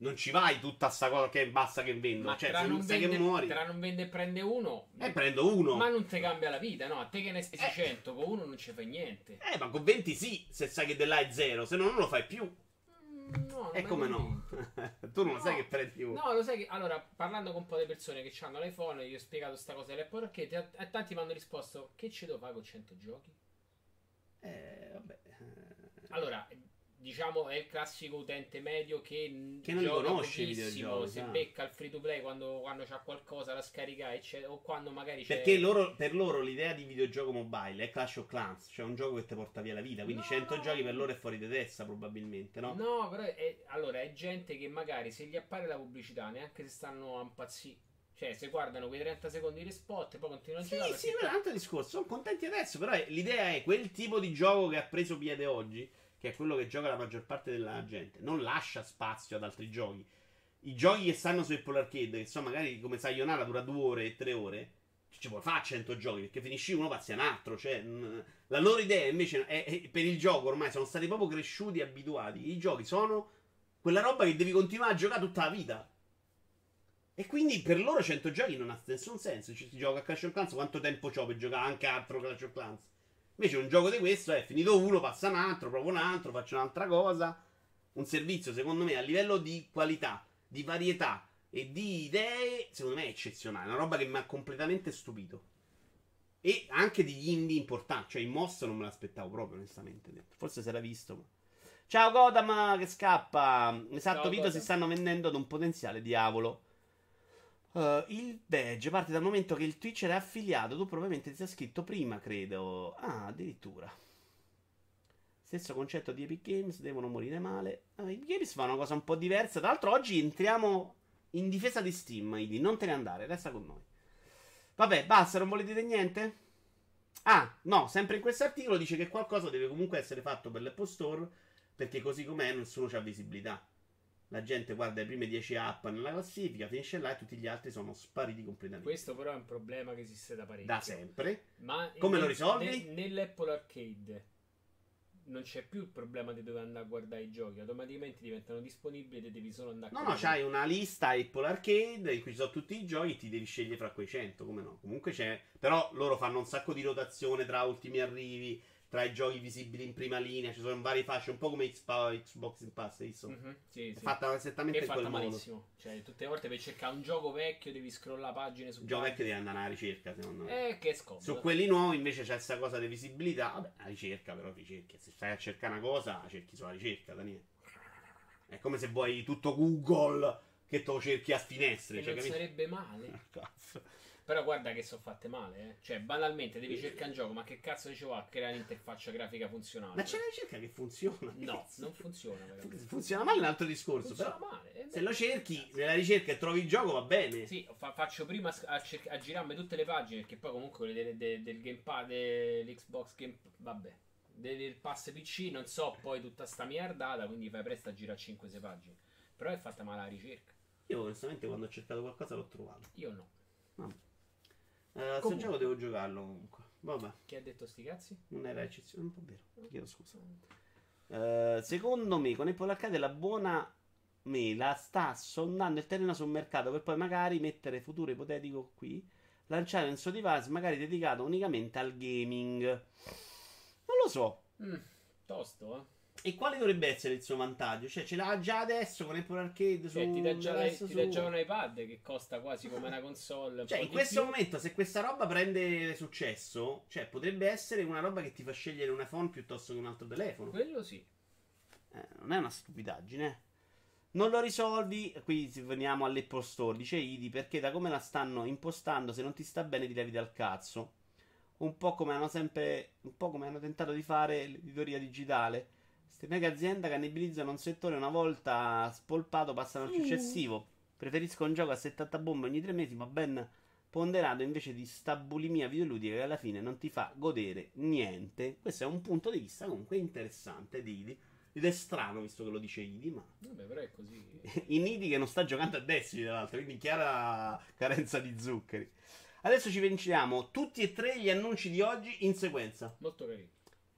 non ci vai tutta sta cosa che basta che vendo.
Ma
cioè, se
non
sai
vende,
che muori.
Tra non vende e prende uno.
Eh, prendo uno.
Ma non ti cambia la vita, no? A te che ne spesi
Eh.
100, con uno non ci fai niente.
Eh, ma con 20 sì, se sai che dell'A è zero, se no non lo fai più.
Mm, No,
E come no? tu non lo
No.
sai che prendi uno.
No, lo sai che allora, parlando con un po' di persone che hanno l'iPhone, gli ho spiegato sta cosa dell'Apple Arcade, e a, a tanti mi hanno risposto: Che ci devo fare con 100 giochi?
Eh, vabbè.
Allora, diciamo è il classico utente medio che,
Che non conosce i
pochissimo,
videogiochi,
si
ah.
becca il free to play quando, quando c'ha qualcosa da scaricare, eccetera, o quando magari c'è.
Perché loro, per loro l'idea di videogioco mobile è Clash of Clans, cioè un gioco che ti porta via la vita. Quindi
No.
100 giochi per loro è fuori di testa, probabilmente, no?
No, però è, allora è gente che magari se gli appare la pubblicità, neanche se stanno a impazzire. Cioè, se guardano quei 30 secondi di spot e poi continuano a
Sì,
giocare.
sì,
perché-
è un altro discorso. Sono contenti adesso, però l'idea è quel tipo di gioco che ha preso piede oggi, che è quello che gioca la maggior parte della gente. Non lascia spazio ad altri giochi. I giochi che stanno su Apple Arcade, che sono magari come Sayonara dura due ore e tre ore, ci puoi fare 100 giochi, perché finisci uno, passi a un altro. Cioè, mh, la loro idea invece è, è- per il gioco ormai sono stati proprio cresciuti e abituati. I giochi sono quella roba che devi continuare a giocare tutta la vita. E quindi per loro 100 giochi non ha nessun senso. Ci si gioca a Clash of Clans, quanto tempo c'ho per giocare anche altro Clash of Clans? Invece un gioco di questo è finito uno, passa un altro, provo un altro, faccio un'altra cosa. Un servizio, secondo me, a livello di qualità, di varietà e di idee, secondo me è eccezionale. Una roba che mi ha completamente stupito. E anche degli indie importanti. Cioè, il Moss non me l'aspettavo proprio, onestamente. detto. Forse si era visto, ma... Ciao Godam che scappa. Esatto,
Ciao,
video
Godam.
si stanno vendendo ad un potenziale diavolo. Uh, il badge parte dal momento che il Twitcher è affiliato. Tu probabilmente ti sei scritto prima, credo. Ah, addirittura. Stesso concetto di Epic Games, devono morire male. Ah, Epic Games fa una cosa un po' diversa. Tra l'altro, oggi entriamo in difesa di Steam. Idi, non te ne andare, resta con noi. Vabbè, basta, non volete dire niente? Ah, no, sempre in questo articolo dice che qualcosa deve comunque essere fatto per l'Apple Store. Perché così com'è nessuno ha visibilità. La gente guarda le prime 10 app nella classifica, finisce là e tutti gli altri sono spariti completamente.
Questo però è un problema che esiste da parecchio.
Da sempre.
Ma
Come lo
nel-
risolvi?
nel- nell'Apple Arcade non c'è più il problema di dover andare a guardare i giochi, automaticamente diventano disponibili e devi solo andare a
No, no, c'hai una lista Apple Arcade in cui ci sono tutti i giochi e ti devi scegliere fra quei 100, come no? Comunque c'è... Però loro fanno un sacco di rotazione tra ultimi arrivi, tra i giochi visibili in prima linea, ci sono varie fasce, un po' come Xbox, in Pass, visto?
Mhm, sì,
È
sì.
fatta esattamente
è
in quel
fatta
modo.
malissimo. Cioè, tutte le volte per cercare un gioco vecchio devi scrollare pagine su
Il gioco vecchio devi andare alla ricerca, secondo me.
Eh, che scomodo.
Su quelli nuovi invece c'è questa cosa di visibilità. Vabbè, la ricerca però ricerchi. Se stai a cercare una cosa, cerchi sulla ricerca, Daniele. È come se vuoi tutto Google che te lo cerchi a finestre. Cioè,
non
capito?
sarebbe male.
Cazzo.
Però guarda che sono fatte male, eh. Cioè, banalmente devi cercare un gioco, ma che cazzo vuole a creare un'interfaccia grafica funzionale?
Ma c'è la ricerca che funziona.
No, non funziona. veramente.
Funziona male è un altro discorso.
Funziona
Però
male. eh,
se lo cerchi
cazzo.
nella ricerca e trovi il gioco va bene.
Sì, fa- faccio prima a, cer- a girarmi tutte le pagine, perché poi comunque quelle del, del, gamepad, dell'Xbox Game... Vabbè. Del, del pass PC non so poi tutta sta mierdata, quindi fai presto a girare 5-6 pagine. Però è fatta male la ricerca.
Io onestamente quando ho cercato qualcosa l'ho trovato.
Io no.
Vabbè. Questo
Comunque.
gioco devo giocarlo comunque. Vabbè,
Chi ha detto sti cazzi?
non era eccezione. Un po' vero. Ti chiedo scusa. Eh, secondo me, con Apple Arcade la buona mela sta sondando il terreno sul mercato per poi magari mettere futuro ipotetico qui. Lanciare un suo device magari dedicato unicamente al gaming. Non lo so.
Mm, tosto, eh.
E quale dovrebbe essere il suo vantaggio? Cioè, ce l'ha già adesso con Apple Arcade su
Cioè, ti dà già, ti
suo?
già un iPad che costa quasi come una console.
Cioè, in questo
più.
momento, se questa roba prende successo, cioè, potrebbe essere una roba che ti fa scegliere un iPhone piuttosto che un altro telefono.
Quello sì.
Eh, non è una stupidaggine. Non lo risolvi. Qui veniamo all'Apple Store. Dice Idi perché da come la stanno impostando, se non ti sta bene, ti levi dal cazzo. un po' come hanno sempre, un po' come hanno tentato di fare l'editoria digitale. Queste mega aziende cannibalizzano un settore una volta spolpato, passano al successivo. Preferisco un gioco a 70 bombe ogni tre mesi, ma ben ponderato invece di sta bulimia videoludica che alla fine non ti fa godere niente. Questo è un punto di vista comunque interessante di Idi. Ed è strano visto che lo dice Idi, ma
Vabbè, però è così.
in Idi che non sta giocando a Destiny tra l'altro, quindi chiara carenza di zuccheri. Adesso ci vinciamo tutti e tre gli annunci di oggi in sequenza.
Molto carino.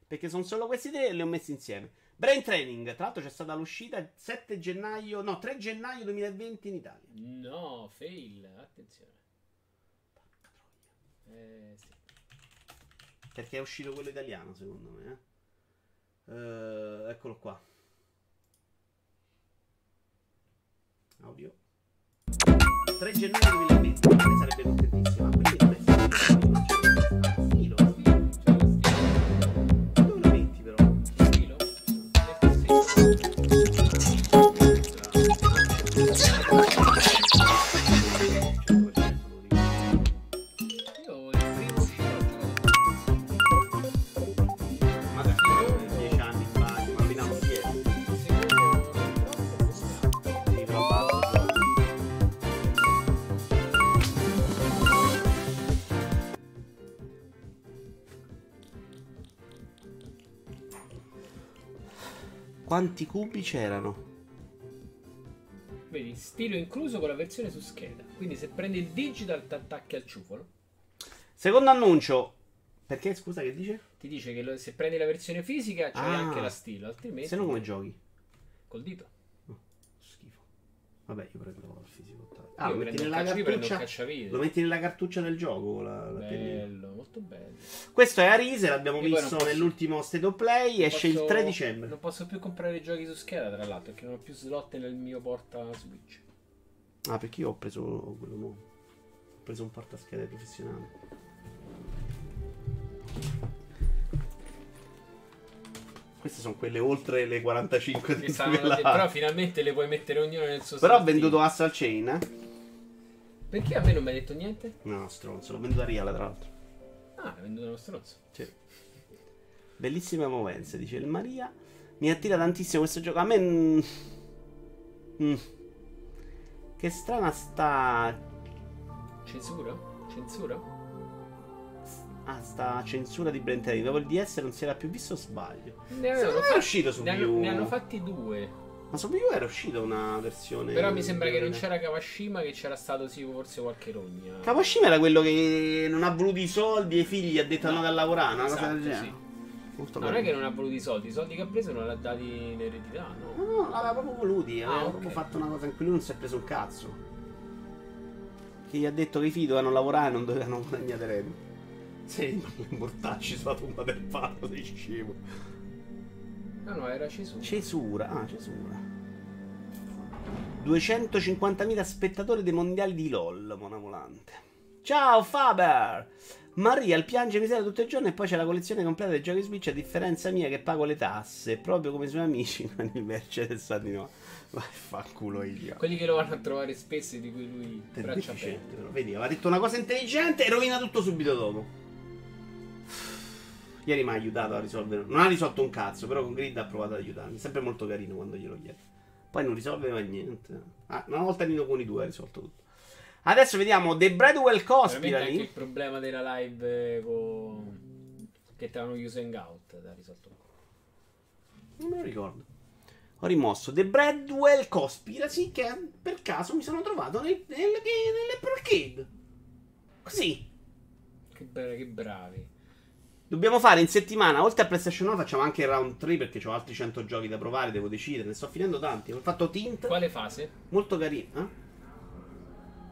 Perché sono solo questi tre e li ho messi insieme. Brain Training, tra l'altro c'è stata l'uscita 7 gennaio, no, 3 gennaio 2020 in Italia.
No, fail, attenzione. Eh, sì.
Perché è uscito quello italiano, secondo me. eh. Eh, eccolo qua. Audio. 3 gennaio 2020. A me sarebbe contentissimo. Quanti cubi c'erano?
Vedi, stilo incluso con la versione su scheda. Quindi se prendi il digital ti attacchi al ciufolo.
Secondo annuncio. Perché scusa che dice?
Ti dice che lo- se prendi la versione fisica c'hai
Ah.
anche la stilo, altrimenti
Se no come giochi?
col dito.
Schifo. Vabbè, io prendo il fisico.
Io
lo metti
il il
cartuccia. Lo metti nella cartuccia del gioco. La, la.
Bello, molto bello.
Questo è Arise, l'abbiamo
non
visto
posso-
nell'ultimo State of Play. Esce il
Posso-
3 dicembre.
Non posso più comprare i giochi su scheda, tra l'altro, perché non ho più slot nel mio porta Switch.
Ah, perché io ho preso quello nuovo. Ho preso un portaschede professionale. Queste sono quelle oltre le 45
Che
di
là, Però finalmente le puoi mettere ognuno nel suo
Però ho venduto Hustle Chain, eh?
Perché a me non mi hai detto niente?
No, stronzo, l'ho venduto a Riala, tra l'altro.
Ah, hai venduto uno stronzo.
Sì. Bellissime movenze, dice il Maria. Mi attira tantissimo questo gioco. A me. mm, mm. Che strana sta.
Censura? Censura?
Ah, sta censura di Brent Training. Dopo il DS non si era più visto sbaglio.
Ne
me è
fatti-
uscito su
ne hanno, ne hanno fatti due.
Ma su Wii U era uscita una versione.
Però mi sembra che non c'era Kawashima, che c'era stato sì, forse qualche rogna.
Kawashima era quello che non ha voluto i soldi e i figli ha detto
No.
andate a lavorare, una cosa
Esatto,
del genere.
sì.
Molto
No, non è che non ha voluto i soldi, i soldi che ha preso non li ha dati in eredità, no?
No, no, l'aveva proprio voluti. Aveva
Ah,
proprio fatto una cosa in cui lui non si è preso un cazzo. Che gli ha detto che i figli dovevano lavorare e non dovevano guadagnare reddito. Sei i mortacci sulla tomba del padre, sei scemo.
No, no, era Cesura.
Cesura, ah, cesura. 250.000 spettatori dei mondiali di LOL, Mona Volante. Ciao Faber! Maria, il piange miseria tutto il giorno e poi c'è la collezione completa dei giochi Switch a differenza mia che pago le tasse, proprio come i suoi amici con il Mercedes di no. Vai fa culo io.
Quelli che lo vanno a trovare spesso di cui lui braccia.
Vedi, aveva detto una cosa intelligente e rovina tutto subito dopo. Ieri mi ha aiutato a risolvere. Non ha risolto un cazzo, però con Grid ha provato ad aiutarmi. Sempre molto carino quando glielo chiedo. Poi non risolveva niente. Ah, una volta Nino con i due ha risolto tutto. Adesso vediamo The Bradwell
Veramente anche il problema della live eh, con... che stavano using out da risolto.
Non me lo ricordo. Ho rimosso The Bradwell Conspiracy che per caso mi sono trovato nel, nel, nell'Apple Arcade. Così.
Che, bra- che bravi.
Dobbiamo fare in settimana, oltre a PlayStation 9, facciamo anche il round 3 perché ho altri 100 giochi da provare, devo decidere. Ne sto finendo tanti. Ho fatto Tint,
Quale fase?
molto carino. Eh?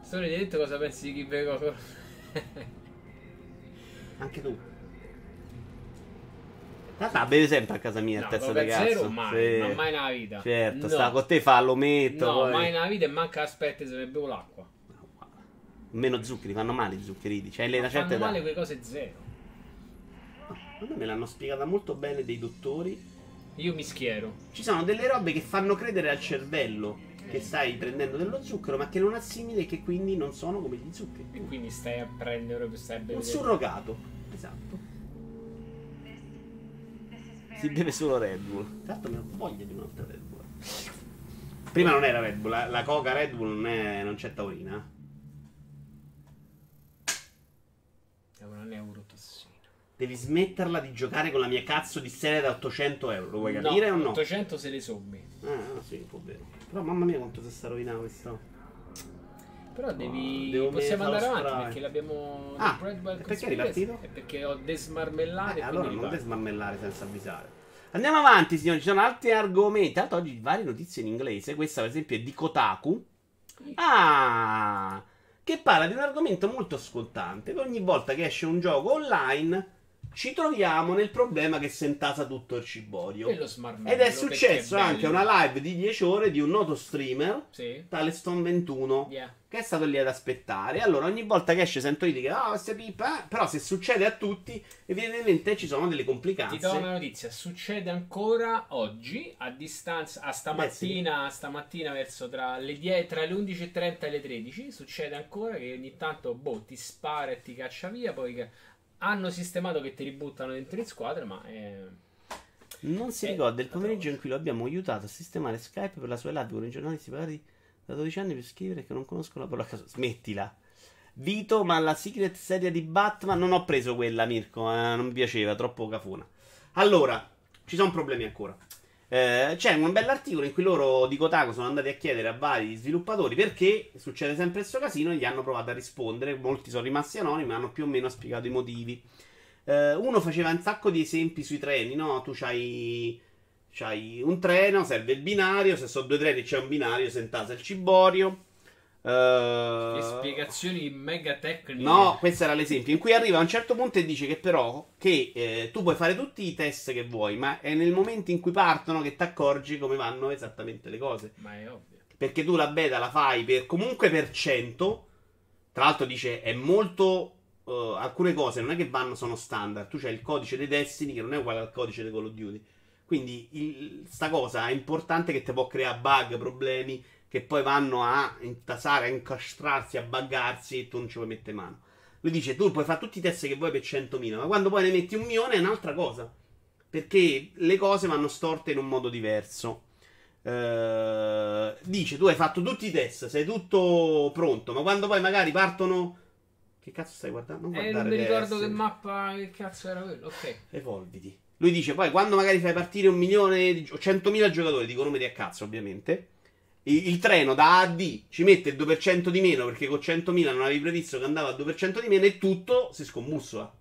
Storia di detto cosa pensi di chi vego?
Anche tu. Tata beve sempre a casa mia il
No,
terzo
Coca
di cazzo.
Zero mai,
Sì.
ma mai nella vita.
Certo,
no.
sta con te, fa l'ometto.
No,
poi...
mai nella vita e manca aspetta se ne bevo l'acqua.
Meno zuccheri, fanno male i zuccheriti. Cioè, le certa
fanno
età.
male quelle cose zero.
A me l'hanno spiegata molto bene dei dottori.
Io mi schiero.
Ci sono delle robe che fanno credere al cervello che stai prendendo dello zucchero, ma che non assimili e che quindi non sono come gli zuccheri.
E quindi stai a prendere, stai a
Un
bere.
surrogato. Esatto. Si beve solo Red Bull. Tra l'altro mi ho voglia di un'altra Red Bull. Prima non era Red Bull, la, la Coca Red Bull non, è, non c'è taurina.
È una neurotossina.
Devi smetterla di giocare con la mia cazzo di serie da 800 euro. Lo vuoi capire
no,
o no?
800 se le sommi.
Ah, no, sì, può vero. Però mamma mia quanto si sta rovinando questo.
Però devi. possiamo andare avanti
spray.
perché l'abbiamo.
Ah, perché è ripartito?
È perché ho desmarmellato
Eh, allora non
riparto.
desmarmellare senza avvisare. Andiamo avanti, signori. Ci sono altri argomenti. L'altro, oggi varie notizie in inglese. Questa, per esempio, è di Kotaku. Ah, che parla di un argomento molto scottante. Che ogni volta che esce un gioco online, ci troviamo nel problema che si intasa tutto il ciborio. Ed è successo
bello.
anche una live di 10 ore di un noto streamer,
Sì.
tale Stone 21
Yeah.
che è stato lì ad aspettare. Allora, ogni volta che esce sento io dire, ah, queste pipa, eh." però se succede a tutti, evidentemente ci sono delle
Ti do
complicanze.
una notizia, succede ancora oggi a distanza, a stamattina, stamattina verso tra le, 10 tra le 11.30 e le 13, succede ancora che ogni tanto boh, ti spara e ti caccia via, poi hanno sistemato che ti ributtano dentro in squadra, ma è...
Non si
Eh,
ricorda il pomeriggio in cui lo abbiamo aiutato a sistemare Skype per la sua live con i giornalisti pagati da 12 anni per scrivere che non conoscono la parola a caso. Smettila. Vito, ma la secret serie di Batman non ho preso quella, Mirko, eh, non mi piaceva, troppo cafona. Allora, ci sono problemi ancora. Eh, c'è un bell'articolo in cui loro di Kotaku sono andati a chiedere a vari sviluppatori perché succede sempre questo casino e gli hanno provato a rispondere. Molti sono rimasti anonimi, ma hanno più o meno spiegato i motivi. Eh, uno faceva un sacco di esempi sui treni, no? Tu c'hai, c'hai un treno, serve il binario, se sono due treni c'è un binario, se il ciborio. Eh,
Le spiegazioni mega tecniche.
No, questo era l'esempio in cui arriva a un certo punto e dice che però che eh, tu puoi fare tutti i test che vuoi, ma è nel momento in cui partono che ti accorgi come vanno esattamente le cose.
Ma è ovvio.
Perché tu la beta la fai per comunque per 100. Tra l'altro dice è molto eh, alcune cose non è che vanno sono standard. Tu c'hai il codice dei Destiny che non è uguale al codice di Call of Duty. Quindi il- sta cosa è importante che ti può creare bug, problemi che poi vanno a intasare, a incastrarsi, a buggarsi e tu non ci puoi mettere mano. Lui dice tu puoi fare tutti i test che vuoi per 100.000, ma quando poi ne metti un milione è un'altra cosa. Perché le cose vanno storte in un modo diverso. Eh, dice tu hai fatto tutti i test, sei tutto pronto, ma quando poi magari partono... Che cazzo stai guardando? Non
Eh,
guardare
non mi ricordo che mappa, che cazzo era quello. Ok.
Evolviti. Lui dice poi quando magari fai partire un milione di, o 100.000 giocatori, dico numeri a cazzo ovviamente, il, il treno da A a D ci mette il 2% di meno perché con 100.000 non avevi previsto che andava al 2% di meno e tutto si scombussola.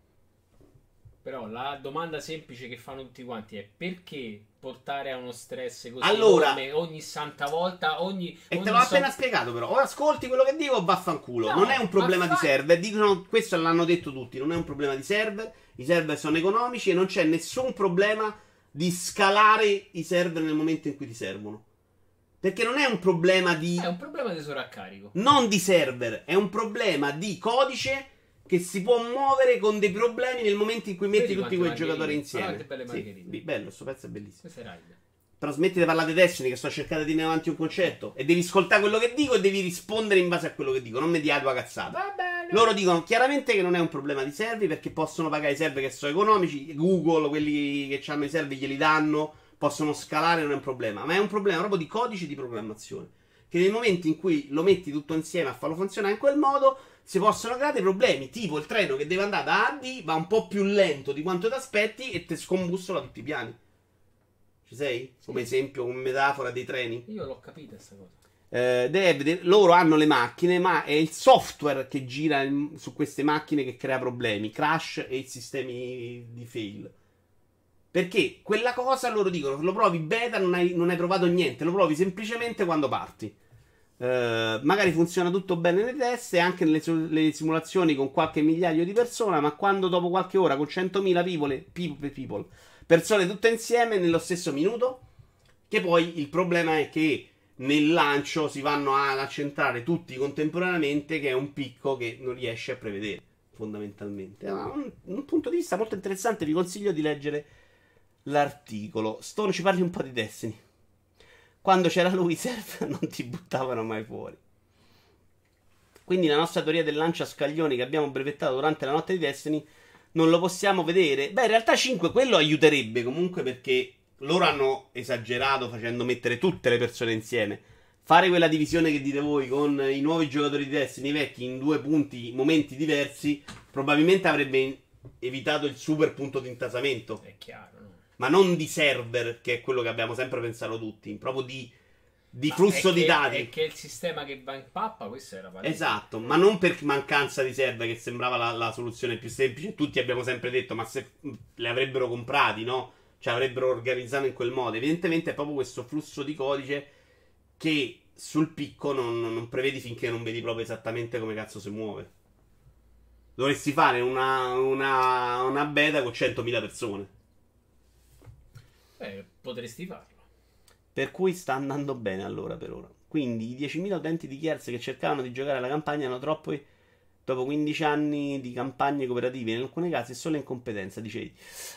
Però la domanda semplice che fanno tutti quanti è perché portare a uno stress così
Allora-
enorme ogni santa volta, ogni...
E
ogni
te l'ho
so-
appena spiegato però. O ascolti quello che dico o vaffanculo.
No,
non è un problema
ma
di server. Dicono, questo l'hanno detto tutti. Non è un problema di server. I server sono economici e non c'è nessun problema di scalare i server nel momento in cui ti servono. Perché non è un problema di...
È un problema di sovraccarico.
non di server, è un problema di codice che si può muovere con dei problemi nel momento in cui metti
Vedi
tutti quei giocatori insieme.
Guarda che belle
Sì, bello, sto pezzo è bellissimo.
Questo.
Però smetti di parlare di Destiny che sto cercando di tenere avanti un concetto e devi ascoltare quello che dico e devi rispondere in base a quello che dico, non mi dia tua cazzata.
Va bene.
Loro dicono chiaramente che non è un problema di server perché possono pagare i server che sono economici, Google, quelli che hanno i server glieli danno, possono scalare, non è un problema, ma è un problema proprio di codice di programmazione. Che nel momento in cui lo metti tutto insieme a farlo funzionare in quel modo, si possono creare dei problemi, tipo il treno che deve andare da A a D va un po' più lento di quanto ti aspetti e ti scombussola tutti i piani. Ci sei? Come esempio, come metafora dei treni?
Io l'ho capita sta cosa.
Eh, deve- loro hanno le macchine, ma è il software che gira in- su queste macchine che crea problemi, crash e sistemi di fail. Perché quella cosa loro dicono: lo provi beta, non hai, non hai provato niente, lo provi semplicemente quando parti. Eh, magari funziona tutto bene nei test e anche nelle simulazioni con qualche migliaio di persone, ma quando dopo qualche ora con 100.000 people, people, people, persone tutte insieme nello stesso minuto, che poi il problema è che nel lancio si vanno ad accentrare tutti contemporaneamente, che è un picco che non riesce a prevedere, fondamentalmente. È un, un punto di vista molto interessante, vi consiglio di leggere l'articolo. Stone ci parli un po' di Destiny. Quando c'era lui, server non ti buttavano mai fuori. Quindi la nostra teoria del lancio a scaglioni che abbiamo brevettato durante la notte di Destiny non lo possiamo vedere. Beh, in realtà 5 quello aiuterebbe comunque perché loro hanno esagerato facendo mettere tutte le persone insieme. Fare quella divisione che dite voi con i nuovi giocatori di Destiny, i vecchi, in due punti, momenti diversi, probabilmente avrebbe evitato il super punto di intasamento.
È chiaro?
Ma non di server, che è quello che abbiamo sempre pensato tutti, proprio di, di flusso di
che-
dati.
È che il sistema che va in pappa, questo era palese.
Esatto, ma non per mancanza di server che sembrava la, la soluzione più semplice. Tutti abbiamo sempre detto, ma se li avrebbero comprati, no? Cioè avrebbero organizzato in quel modo. Evidentemente è proprio questo flusso di codice che sul picco non, non prevedi finché non vedi proprio esattamente come cazzo si muove. Dovresti fare una, una, una beta con 100.000 persone.
Eh, potresti farlo.
Per cui sta andando bene allora per ora. Quindi i 10.000 utenti di Gears che cercavano di giocare alla campagna hanno troppo. Dopo 15 anni di campagne cooperative, in alcuni casi è solo incompetenza, dicevi.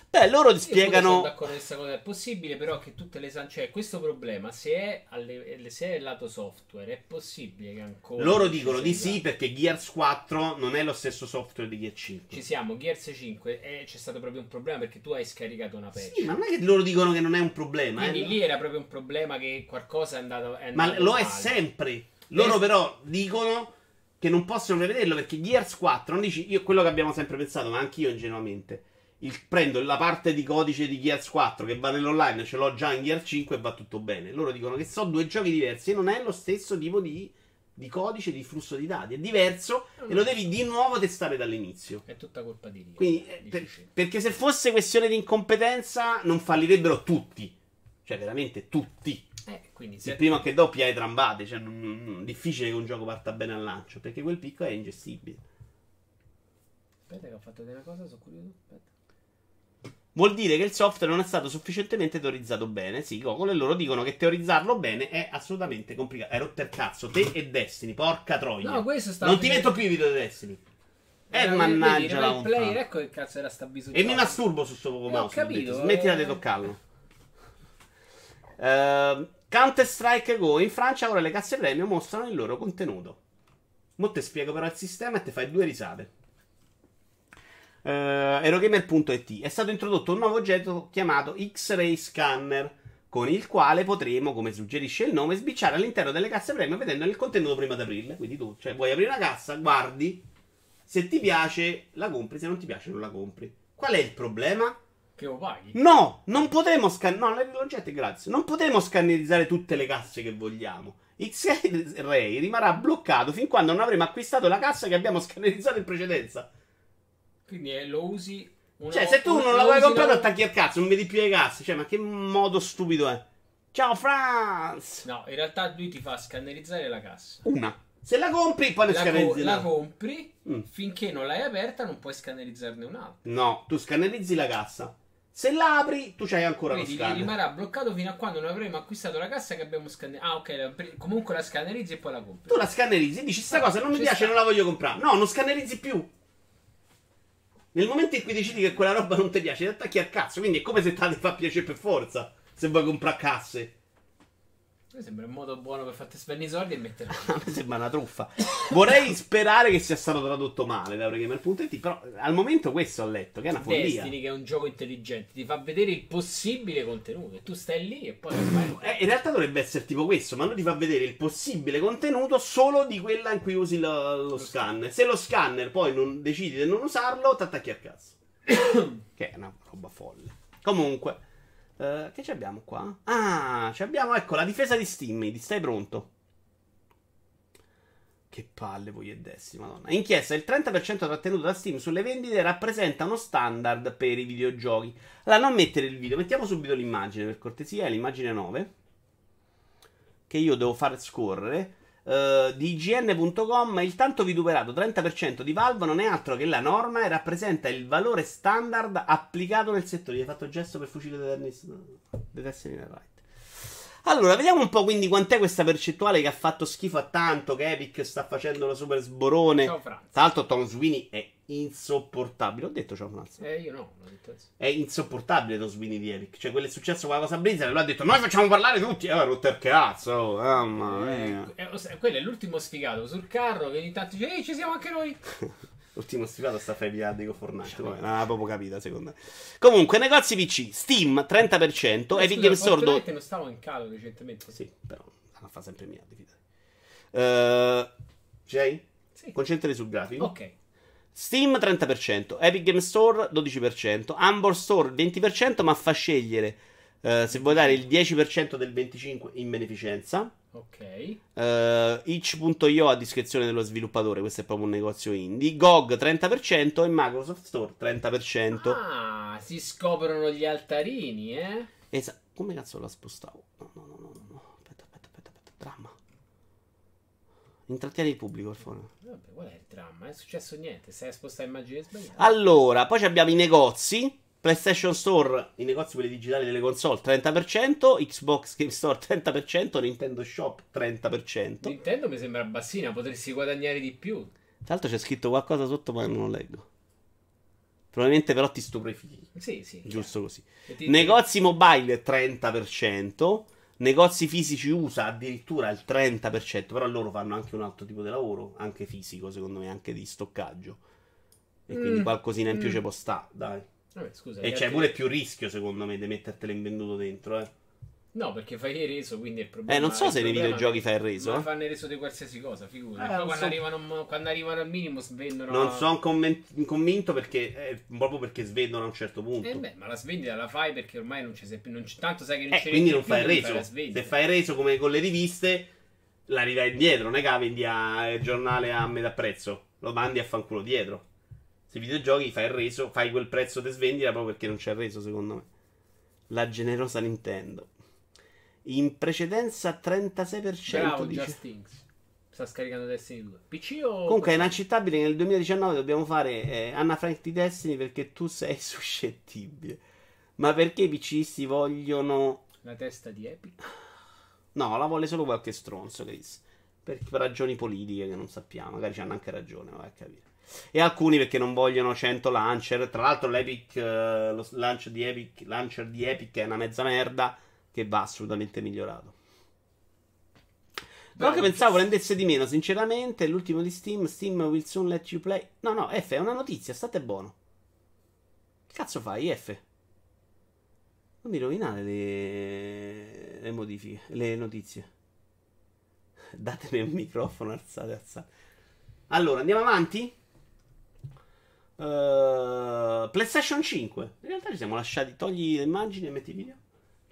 Beh, loro ti spiegano.
d'accordo con questa cosa. È possibile, però, che tutte le san- cioè, questo problema, se è, alle- se è lato software, è possibile che ancora.
Loro dicono di sì perché Gears 4 non è lo stesso software di Gears 5.
Ci siamo, Gears 5 e c'è stato proprio un problema perché tu hai scaricato una patch.
Sì, ma non è che loro dicono che non è un problema.
Quindi
eh.
lì era proprio un problema che qualcosa è andato. È
Ma
andato
lo è sempre. Loro però dicono che non possono prevederlo perché Gears 4 non dici io quello che abbiamo sempre pensato, ma anch'io ingenuamente. Il, prendo la parte di codice di Gears 4 che va nell'online, ce l'ho già in Gears 5 e va tutto bene. Loro dicono che sono due giochi diversi e non è lo stesso tipo di, di codice, di flusso di dati. È diverso e lo devi di nuovo testare dall'inizio.
È tutta colpa di.
Quindi, eh, per- perché se fosse questione di incompetenza, non fallirebbero tutti. Cioè, veramente tutti.
Eh, quindi
Il
se
primo che doppia hai trambate, cioè non- non- difficile che un gioco parta bene al lancio, perché quel picco è ingestibile.
Aspetta che ho fatto delle cose, sono curioso. Aspetta.
Vuol dire che il software non è stato sufficientemente teorizzato bene. Sì, Gogol e loro dicono che teorizzarlo bene è assolutamente complicato. Hai rotto il cazzo, te e Destiny, porca troia.
No, questo sta
non ti metto più i video di Destiny. Eh,
Era-
mannaggia
vedi, era
la
il player, ecco che cazzo era sta bisogno.
E mi masturbo su sto poco
Eh, ho
mouse. ho
capito,
Smettila
eh.
di toccarlo. Ehm, Counter Strike Go in Francia ora le casse premium mostrano il loro contenuto. Mo te spiego però il sistema e te fai due risate. Uh, Erogamer.it è stato introdotto un nuovo oggetto chiamato X-Ray Scanner con il quale potremo, come suggerisce il nome, sbicciare all'interno delle casse premium vedendo il contenuto prima di aprirle. Quindi tu, cioè, vuoi aprire una cassa, guardi, se ti piace la compri, se non ti piace non la compri. Qual è il problema?
Che lo paghi?
No, non potremo scannerizzare. No, l'oggetto è gratis. Non potremo scannerizzare tutte le casse che vogliamo. X-Ray rimarrà bloccato fin quando non avremo acquistato la cassa che abbiamo scannerizzato in precedenza.
Quindi eh, lo usi.
Cioè, se tu non l'avevi
usi
comprato,
una-
attacchi al cazzo, non vedi più le casse. Cioè, ma che modo stupido è? Ciao, Franz!
No, in realtà lui ti fa scannerizzare la cassa.
Una. Se la compri, poi ne
La, co-
scannerizzi
la
la
compri,
Mm.
finché non l'hai aperta non puoi scannerizzarne un'altra.
No, tu scannerizzi la cassa. Se la apri, tu c'hai ancora
Quindi
lo scanner.
rimarrà bloccato fino a quando non avremo acquistato la cassa che abbiamo scannerizzato. Ah, ok, la pre- comunque la scannerizzi e poi la compri.
Tu la scannerizzi, dici sta cosa non mi piace,
sta.
non la voglio comprare. No, non scannerizzi più. Nel momento in cui decidi che quella roba non ti piace, ti attacchi al cazzo. Quindi è come se te la fa piacere per forza. Se vuoi comprare casse.
Mi sembra un modo buono per farti spendere i soldi e mettere.
A me sembra una truffa. Vorrei sperare che sia stato tradotto male da Eurogamer.it. Però al momento questo ho letto, che è una follia.
Destiny, che è un gioco intelligente, ti fa vedere il possibile contenuto. E tu stai lì e poi.
Eh, in realtà dovrebbe essere tipo questo, ma lui ti fa vedere il possibile contenuto solo di quella in cui usi lo, lo scanner. Se lo scanner poi non decidi di non usarlo, ti attacchi al cazzo. che è una roba folle. Comunque, eh, che ci abbiamo qua? Ah, ci abbiamo, ecco, la difesa di. Ti stai pronto? Che palle voi e dessi, madonna. Inchiesta, il 30% trattenuto da Steam sulle vendite rappresenta uno standard per i videogiochi. Allora, non mettere il video, mettiamo subito l'immagine, per cortesia, l'immagine 9. Che io devo far scorrere. Eh, di IGN.com il tanto vituperato 30% di Valve non è altro che la norma e rappresenta il valore standard applicato nel settore. Gli hai fatto gesto per fucile di Destiny Right. Allora, vediamo un po' quindi quant'è questa percentuale che ha fatto schifo a tanto, che Epic sta facendo lo super sborone.
Ciao.
Tra l'altro Tom Sweeney è insopportabile. Ho detto ciao Franz.
Eh, io no.
È insopportabile Tom Sweeney di Epic. Cioè, quello è successo con la cosa Blizzard e lui ha detto noi facciamo parlare tutti. E ha rotto il cazzo. oh, Mamma mia.
Eh, eh, quello è l'ultimo sfigato sul carro che ogni tanto dice, ehi, ci siamo anche noi.
L'ultimo stimato sta a fare i miliardi con Fortnite. Non ha proprio capita, secondo me. Comunque, negozi PC, Steam 30%, Epic Games Store.
Fortnite non stavo in calo recentemente.
Sì, però non fa sempre miliardi, fidati. Uh, Jay?
Sì.
Concentrati sul grafico.
Ok.
Steam 30%, Epic Games Store 12%, Humble Store 20%, ma fa scegliere uh, se vuoi dare il 10% del 25% in beneficenza.
Ok.
Uh, itch.io a discrezione dello sviluppatore, questo è proprio un negozio indie. GOG 30% e Microsoft Store 30%.
Ah, si scoprono gli altarini, eh?
Esatto. Come cazzo la spostavo? No, no, no, no, no. Aspetta, aspetta, aspetta, aspetta. Dramma. Intrattieni il pubblico, per favore.
Vabbè, qual è il dramma? È successo niente, stai a spostare immagini sbagliate.
Allora, poi abbiamo i negozi. PlayStation Store, i negozi quelli digitali delle console 30%, Xbox Game Store 30%, Nintendo Shop 30%.
Nintendo mi sembra bassina, potresti guadagnare di più.
Tra l'altro c'è scritto qualcosa sotto, ma non lo leggo. Probabilmente però ti stupefichi.
Sì, sì.
Giusto così.
E ti-
Negozi mobile 30%, negozi fisici USA addirittura il 30%, però loro fanno anche un altro tipo di lavoro, anche fisico secondo me, anche di stoccaggio. E quindi
Mm.
qualcosina in più
Mm.
ci può sta, dai.
Vabbè, scusa.
E c'è
altri-
pure più rischio secondo me di mettertelo invenduto dentro, eh.
No, perché fai il reso, quindi è il problema.
Eh, non so
il
se nei videogiochi fai il reso,
Ma
eh.
fanno il reso di qualsiasi cosa, figura.
Eh,
Poi quando,
so.
arrivano, quando arrivano al minimo svendono.
Non sono conven- convinto perché eh, proprio perché svendono a un certo punto.
Eh beh, ma la svendita la fai perché ormai non ci sei più. Non ci- tanto sai che non
Eh,
ci
quindi non fai il reso.
svendita.
Se fai il reso come con le riviste, la rivai indietro, non è che la vendi al giornale a metà prezzo, lo mandi a fanculo dietro. Se i videogiochi fai il reso, fai quel prezzo di svendita proprio perché non c'è il reso, secondo me. La generosa Nintendo. In precedenza 36%
Bravo,
dice.
Just Things. Sta scaricando Destiny 2. PC o.
Comunque è inaccettabile che nel 2019 dobbiamo fare eh, Anna Frank di Destiny perché tu sei suscettibile. Ma perché i PCisti vogliono
La testa di Epic.
No, la vuole solo qualche stronzo, Chris. Per, per ragioni politiche che non sappiamo. Magari hanno anche ragione, vai a capire. E alcuni perché non vogliono 100 launcher. Tra l'altro, l'Epic, eh, lo launch di Epic, launcher di Epic è una mezza merda che va assolutamente migliorato. Però che pensavo prendesse di meno, sinceramente. L'ultimo di Steam, Steam will soon let you play. No, no, F è una notizia, state buono. Che cazzo fai, F? Non mi rovinare le, le modifiche, le notizie. Datemi un microfono, alzate, alzate. Allora, andiamo avanti. Uh, PlayStation 5. In realtà ci siamo lasciati. Togli le immagini e metti video.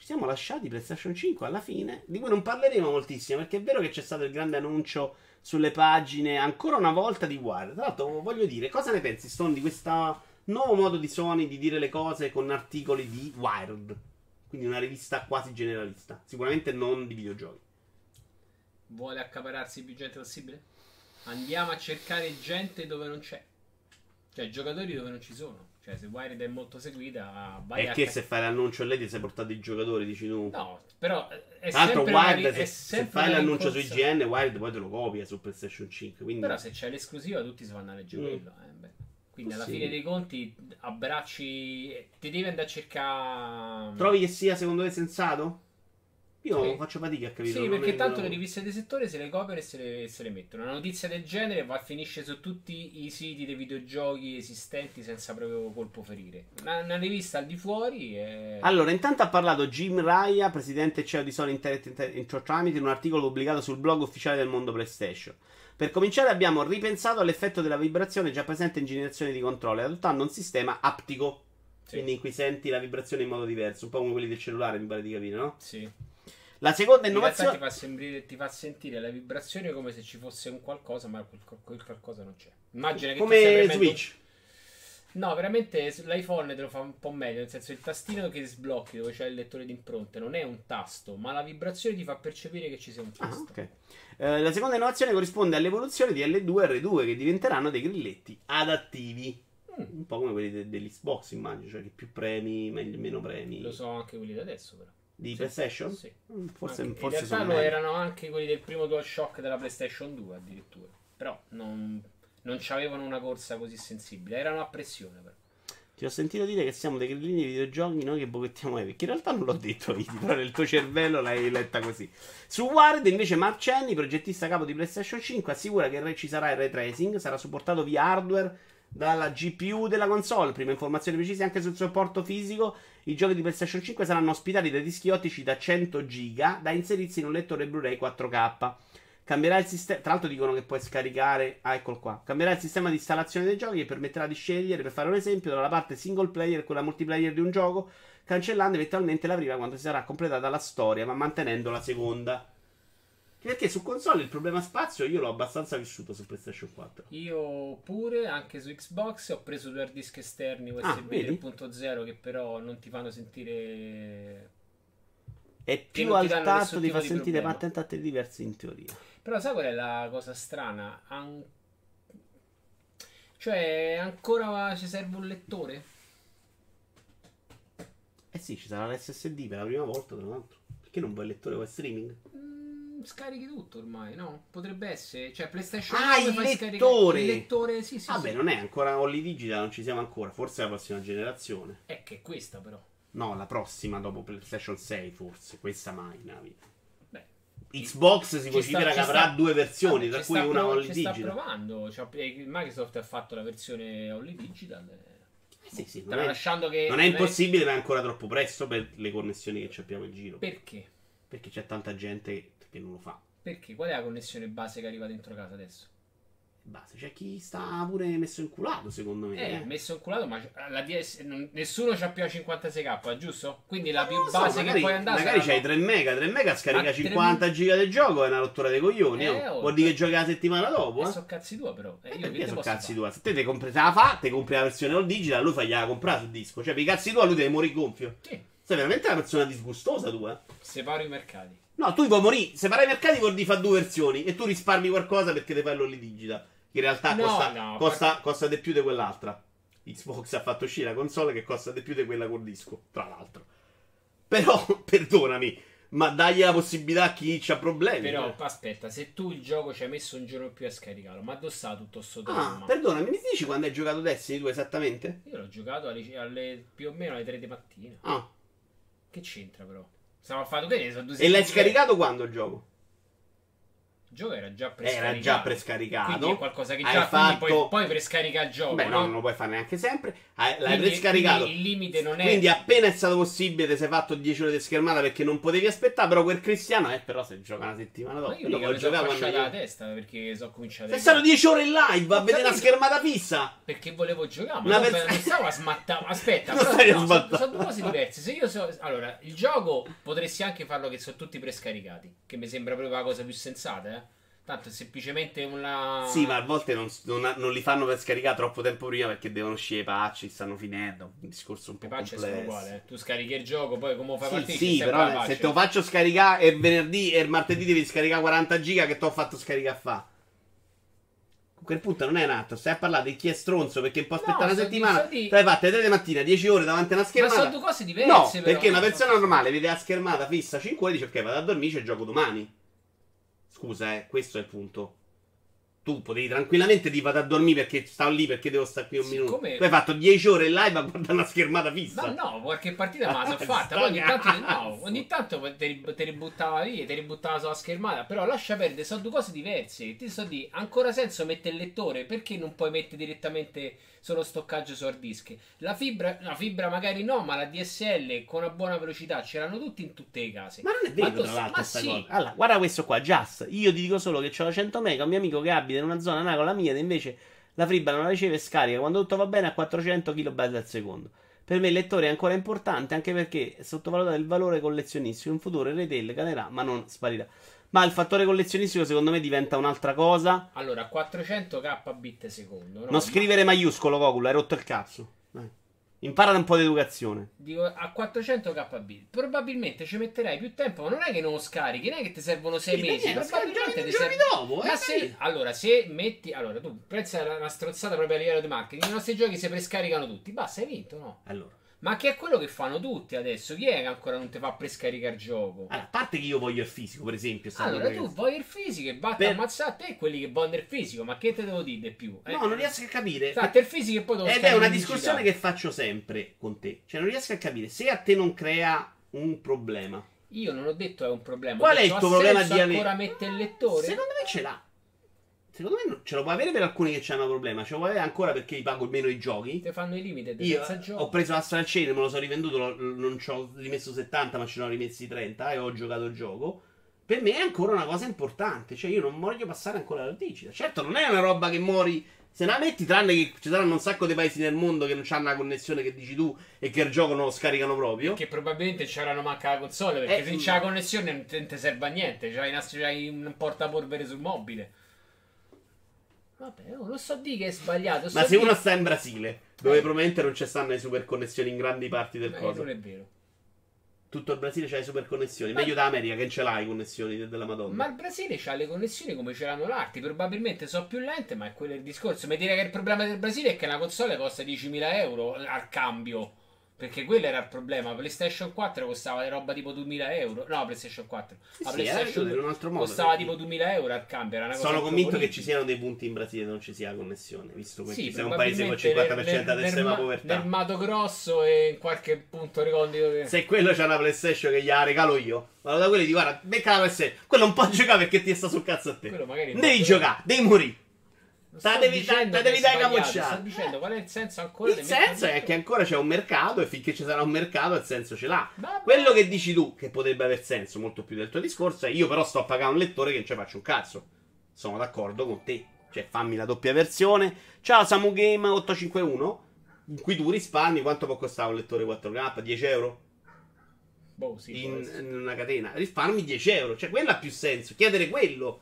Ci siamo lasciati PlayStation 5 alla fine. Di cui non parleremo moltissimo. Perché è vero che c'è stato il grande annuncio sulle pagine. Ancora una volta di Wired. Tra l'altro, voglio dire, cosa ne pensi, Stone, di questo nuovo modo di Sony di dire le cose con articoli di Wired? Quindi una rivista quasi generalista. Sicuramente non di videogiochi.
Vuole accapararsi più gente possibile? Andiamo a cercare gente dove non c'è. Cioè, giocatori dove non ci sono. Cioè, se Wired è molto seguita, vai
E
a
che se fai l'annuncio e lei ti sei portato i giocatori, dici tu.
No, però eh, è
Tra l'altro, Wired, se, se fai l'annuncio su. IGN, Wired poi te lo copia su PlayStation 5. Quindi
Però se c'è l'esclusiva tutti si vanno a leggere
Mm.
quello. eh, beh. Quindi alla
Sì.
fine dei conti abbracci... Ti devi andare a cercare...
trovi che sia secondo te sensato? Io
Sì.
faccio fatica a capire.
Sì, perché tanto le riviste di settore se le copiano e se le, se le mettono. Una notizia del genere va finisce su tutti i siti dei videogiochi esistenti senza proprio colpo ferire. Una, una rivista al di fuori è...
Allora, intanto ha parlato Jim Raya, presidente e CEO di Sony Internet Entertainment, in un articolo pubblicato sul blog ufficiale del mondo PlayStation. Per cominciare abbiamo ripensato all'effetto della vibrazione già presente in generazioni di controllo, adottando un sistema aptico,
Sì.
quindi in cui senti la vibrazione in modo diverso, un po' come quelli del cellulare, mi pare di capire, no?
Sì.
La seconda
In realtà
innovazione...
ti fa, sembri- ti fa sentire la vibrazione come se ci fosse un qualcosa, ma quel, quel qualcosa non c'è. Immagina che tu stai
Come Switch.
No, veramente l'iPhone te lo fa un po' meglio, nel senso il tastino che sblocchi dove c'è il lettore di impronte non è un tasto, ma la vibrazione ti fa percepire che ci sia un
Ah,
tasto.
ok. Eh, la seconda innovazione corrisponde all'evoluzione di L2 e R2 che diventeranno dei grilletti adattivi.
Mm.
Un po' come quelli de- dell'Xbox, immagino, cioè che più premi, meglio, meno premi.
Lo so anche quelli da adesso però.
Di
Sì.
PlayStation?
Sì.
Mm, Forse,
Anche-
forse
in realtà lo erano anche quelli del primo DualShock della PlayStation 2 addirittura. Però non, non c'avevano una corsa così sensibile, erano a pressione però.
Ti ho sentito dire che siamo dei grillini di videogiochi, noi che bocchettiamo Epic. In realtà non l'ho detto, Viti, però nel tuo cervello l'hai letta così. Su Wired, invece, Mark Cenni, progettista capo di PlayStation 5, assicura che ci sarà il ray tracing, sarà supportato via hardware dalla GPU della console. Prime informazioni precise anche sul supporto fisico. I giochi di PlayStation 5 saranno ospitati da dischi ottici da 100 GB da inserirsi in un lettore Blu-ray 4K. Cambierà il sistema. Tra l'altro dicono che puoi scaricare. Ah, eccolo qua. Cambierà il sistema di installazione dei giochi e permetterà di scegliere, per fare un esempio, tra la parte single player e quella multiplayer di un gioco, cancellando eventualmente la prima quando si sarà completata la storia, ma mantenendo la seconda. Perché su console il problema spazio io l'ho abbastanza vissuto su PlayStation 4.
Io pure, anche su Xbox, ho preso due hard disk esterni USB ah, 3.0 che però non ti fanno sentire.
È più al tatto, ti fa sentire patentati diversi in teoria.
Però sai qual è la cosa strana? An... Cioè, ancora ci serve un lettore?
Eh sì, ci sarà l'SSD per la prima volta, tra l'altro. Perché non vuoi il lettore, vuoi streaming?
Scarichi tutto ormai, no? Potrebbe essere. Cioè, PlayStation
ah, il lettore!
Il lettore, sì, sì.
Vabbè,
sì.
non è ancora Holly Digital, non ci siamo ancora. Forse è la prossima generazione.
È che è questa, però.
No, la prossima dopo PlayStation 6, forse. Questa mai vita. Xbox si considera che avrà due versioni, tra cui una prov- Only Digital. sta
provando, cioè, Microsoft ha fatto la versione Only Digital.
Eh sì, sì, non, è,
che
non è impossibile, ma è ancora troppo presto per le connessioni che abbiamo in giro.
Perché?
Perché c'è tanta gente che non lo fa.
Perché? Qual è la connessione base che arriva dentro casa adesso?
base. C'è chi sta pure messo inculato, secondo me.
Eh, eh. messo inculato, ma la DS, nessuno c'ha più a 56k, giusto? Quindi la più base so, magari, che puoi andare
Magari c'hai 3 mega, 3 mega scarica 50 3... giga del gioco, è una rottura dei coglioni. Eh, oh. Vuol dire che giochi la settimana dopo. Eh,
eh? sono cazzi tua, però.
Eh, io perché sono cazzi tua? Se te te compri la fa, te compri la versione all digital, lui fa gliela comprare sul disco. Cioè, per i cazzi tua, lui deve morire gonfio.
Sì.
Sei veramente una persona disgustosa tu, eh?
Separo i mercati.
No, tu puoi morire. Separare i mercati vuol dire fare due versioni e tu risparmi qualcosa perché te fai l'all digital in realtà no, costa, no, costa, per... costa di più di quell'altra. Xbox ha fatto uscire la console che costa di più di quella col disco, tra l'altro. Però, perdonami, ma dagli la possibilità a chi ha problemi.
Però, eh. aspetta, se tu il gioco ci hai messo un giorno più a scaricarlo, ma dove sta tutto sto
Ah, perdonami, mi dici quando hai giocato Destiny tu esattamente?
Io l'ho giocato alle, alle, più o meno alle 3 di mattina.
Ah.
Che c'entra però? Stiamo a fare che
sono due E l'hai scaricato quando il gioco?
Il gioco era già prescaricato.
Era già prescaricato.
Quindi è qualcosa che già fatto... poi, poi prescarica il gioco.
Beh, no, non lo puoi fare neanche sempre. L'hai quindi, prescaricato.
Quindi il limite non è.
Quindi appena è stato possibile, ti sei fatto 10 ore di schermata perché non potevi aspettare. Però quel cristiano, eh, però se gioca una settimana dopo. Ma
io
ho
giocato quando. Io... la testa perché sono cominciato.
Sei stato 10 ore in live a vedere una schermata fissa.
Perché volevo giocare. Ma non, non stavo a smattare. Aspetta, però, no, sono, sono due cose diverse. Se io so... Allora, il gioco potresti anche farlo che sono tutti prescaricati. Che mi sembra proprio la cosa più sensata, eh. Tanto è semplicemente una.
Sì, ma a volte non, non, non, li fanno per scaricare troppo tempo prima perché devono uscire i patch, stanno finendo. Un discorso un po' patch complesso. sono uguali.
Eh. Tu scarichi il gioco, poi come fai
sì,
partire?
Sì, però se te lo faccio scaricare e venerdì e il martedì devi scaricare 40 giga che ti ho fatto scaricare fa. A quel punto non è un atto, stai a parlare di chi è stronzo perché può aspettare no, una settimana. Di... Te fatte 3 di mattina, 10 ore davanti a una schermata.
Ma sono due cose diverse.
No,
però,
perché una persona normale vede la schermata fissa 5 ore e dice ok, vado a dormire, c'è gioco domani. Scusa, eh, questo è il punto tu potevi tranquillamente ti vado a dormire perché stavo lì perché devo stare qui un Siccome... minuto. Tu hai fatto 10 ore in live a guardare una schermata fissa.
Ma no, qualche partita me la sono fatta. Poi ogni tanto, no, ogni tanto te, ributtava via, te ributtava sulla schermata. Però lascia perdere, sono due cose diverse. Ti so di ancora senso mettere il lettore perché non puoi mettere direttamente solo stoccaggio su hard disk. La fibra, la fibra magari no, ma la DSL con una buona velocità c'erano tutti in tutte le case.
Ma non è vero, tra l'altro, sì. cosa. Allora, guarda questo qua, Just. Io ti dico solo che ho la 100 mega, un mio amico che abita in una zona naco la mia, invece la fibra non la riceve e scarica quando tutto va bene a 400 kB al secondo. Per me il lettore è ancora importante anche perché è sottovalutato il valore collezionistico. In futuro il retail caderà, ma non sparirà. Ma il fattore collezionistico secondo me diventa un'altra cosa.
Allora, 400 kbit secondo.
No? Non scrivere maiuscolo, Cocul, hai rotto il cazzo. Dai. Impara un po' di educazione.
Dico a 400 kbit. Probabilmente ci metterai più tempo, ma non è che non lo scarichi, non è che ti servono 6 sì, mesi. Probabilmente ti serve
dopo. Ma
eh, se, allora, se metti. Allora, tu pensa a una strozzata proprio a livello di marketing. I nostri giochi si prescaricano tutti. Basta, hai vinto, no?
Allora.
Ma che è quello che fanno tutti adesso. Chi è che ancora non ti fa prescaricare il gioco?
Allora, a parte che io voglio il fisico, per esempio.
Allora tu
che-
vuoi il fisico e batti
Per-
a ammazzare te quelli che vogliono il fisico. Ma che te devo dire di più? Eh?
No, non riesco a capire.
Fate il fisico e poi devo
Ed è una discussione
digitale.
che faccio sempre con te. Cioè, non riesco a capire se a te non crea un problema.
Io non ho detto è un problema.
Qual è il tuo problema di ave-
ancora mettere il lettore?
Secondo me ce l'ha. Secondo me ce lo può avere per alcuni che hanno problema. Ce lo può avere ancora perché gli pago meno i giochi.
Te fanno i limited
Io ho preso la Astral Chain, me lo sono rivenduto, lo- non ci ho rimesso 70, ma ce ne ho rimessi 30 e ho giocato il gioco. Per me è ancora una cosa importante, cioè io non voglio passare ancora alla digita. Certo, non è una roba che muori se la metti, tranne che ci saranno un sacco di paesi nel mondo che non hanno la connessione che dici tu e che il gioco non lo scaricano proprio.
Che probabilmente c'erano manca la console. Perché
Eh,
se
mm.
c'è la connessione non te serve a niente. C'hai un portapolvere sul mobile. Vabbè, oh, non so di che è sbagliato.
Ma
so
se
di-
uno sta in Brasile, dove
Eh.
probabilmente non ci stanno le super connessioni in grandi parti del
Eh,
coso.
non è vero.
Tutto il Brasile c'ha le super connessioni.
Ma-
Meglio da America che ce l'hai connessioni de- della Madonna.
Ma il Brasile ha le connessioni come ce l'hanno l'Arti. Probabilmente sono più lente, ma è quello il discorso. Mi dire che il problema del Brasile è che una console costa 10.000 euro al cambio. Perché quello era il problema. PlayStation 4 costava roba tipo 2.000 euro. No, PlayStation 4.
Sì,
La
sì,
PlayStation
era in un altro modo,
costava
perché-
tipo 2.000 euro al cambio. Era una cosa
Sono convinto che ci siano dei punti in Brasile dove non ci sia connessione, visto che
Sì,
ci sia un paese con il
probabilmente
50%
nel-
ad
nel-
estrema povertà.
Nel Mato Grosso e in qualche punto recondito che...
Se quello c'ha una PlayStation che gliela regalo io, vado da quelli e dico guarda, becca la PlayStation. Quello non può giocare perché ti sta sul cazzo a te.
Quello magari
Non devi giocare, devi morire. Devi- devi dare
sbagliato,
capocciate.
Sto dicendo qual è il senso ancora
Il senso è che ancora c'è un mercato e finché ci sarà un mercato il senso ce l'ha.
Vabbè.
Quello che dici tu, che potrebbe aver senso molto più del tuo discorso, è io però sto a pagare un lettore che non ci faccio un cazzo. Sono d'accordo con te. Cioè, fammi la doppia versione. Ciao Samu Game 851. In cui tu risparmi. Quanto può costare un lettore 4K? 10 euro?
Boh, sì,
in, in una catena. Risparmi 10 euro. Cioè, quello ha più senso. Chiedere quello.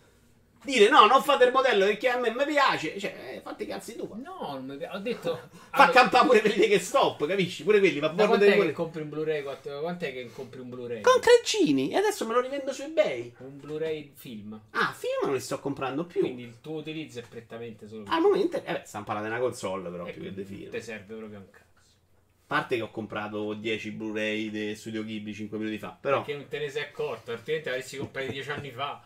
Dire no, non fate il modello perché a me mi piace. Cioè, eh, fatti i cazzi tu.
No, non mi pi- ho detto...
Fa
Allora,
campare pure quelli che stop, capisci? Pure quelli. Fuori
quant'è
delle
che compri un Blu-ray? Quant'è che compri un Blu-ray?
Con treccini. E adesso me lo rivendo su eBay.
Un Blu-ray film.
Ah, film non li sto comprando più.
Quindi il tuo utilizzo è prettamente solo
Al momento, eh beh, stiamo parlando di una console, però,
E
più che di film.
Te serve proprio un cazzo.
A parte che ho comprato 10 Blu-ray di Studio Ghibli 5 minuti fa. Però
Perché non te ne sei accorto, altrimenti l'avresti comprato dieci anni fa.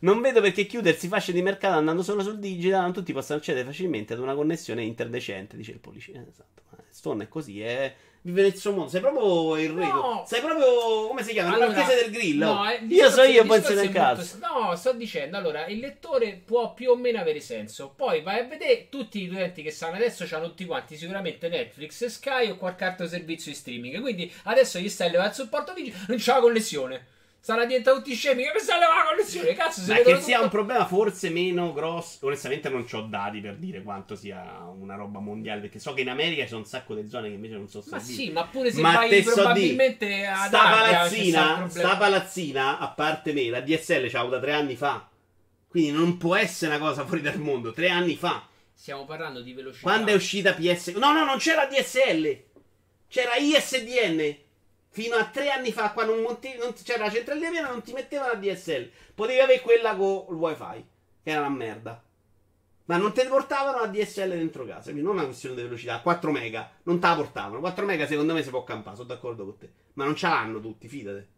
Non vedo perché chiudersi fasce di mercato andando solo sul digital. Non tutti possano accedere facilmente ad una connessione interdecente, dice il Pollicino. Esatto. Ma Stone è così, è. Vive nel suo mondo. Sei proprio il re.
No.
Sei proprio. come si chiama? Il marchese del grill. oh.
no, eh,
Io so io,
il
poi
discorso
se ne
è molto-
cazzo.
No, sto dicendo, allora, il lettore può più o meno avere senso. Poi vai a vedere tutti gli utenti che stanno adesso, hanno tutti quanti sicuramente Netflix, Sky o qualche altro servizio di streaming. Quindi adesso gli stai a levare il supporto video, non c'è la connessione. Stanno diventando tutti scemi che levare la connessione. Cazzo, se
Ma che sia
tutto-
un problema forse meno grosso. Onestamente non ho dati per dire quanto sia una roba mondiale. Perché so che in America sono un sacco di zone che invece non so
Ma
servite.
sì, ma pure se
Ma
vai
so
probabilmente
di-
ad
sta
c'è
palazzina,
sta
palazzina, a parte me, la DSL c'ha avuta tre anni fa. Quindi non può essere una cosa fuori dal mondo. Tre anni fa.
Stiamo parlando di velocità.
Quando è uscita PS. No, no, non c'era DSL. C'era ISDN. Fino a tre anni fa, quando non monti- non c'era la centralina piena, non ti mettevano la DSL. Potevi avere quella con il wifi, che era una merda. Ma non te ne portavano la DSL dentro casa. Quindi non è una questione di velocità. 4 mega non te la portavano. 4 mega secondo me si può campare, sono d'accordo con te. Ma non ce l'hanno tutti, fidate.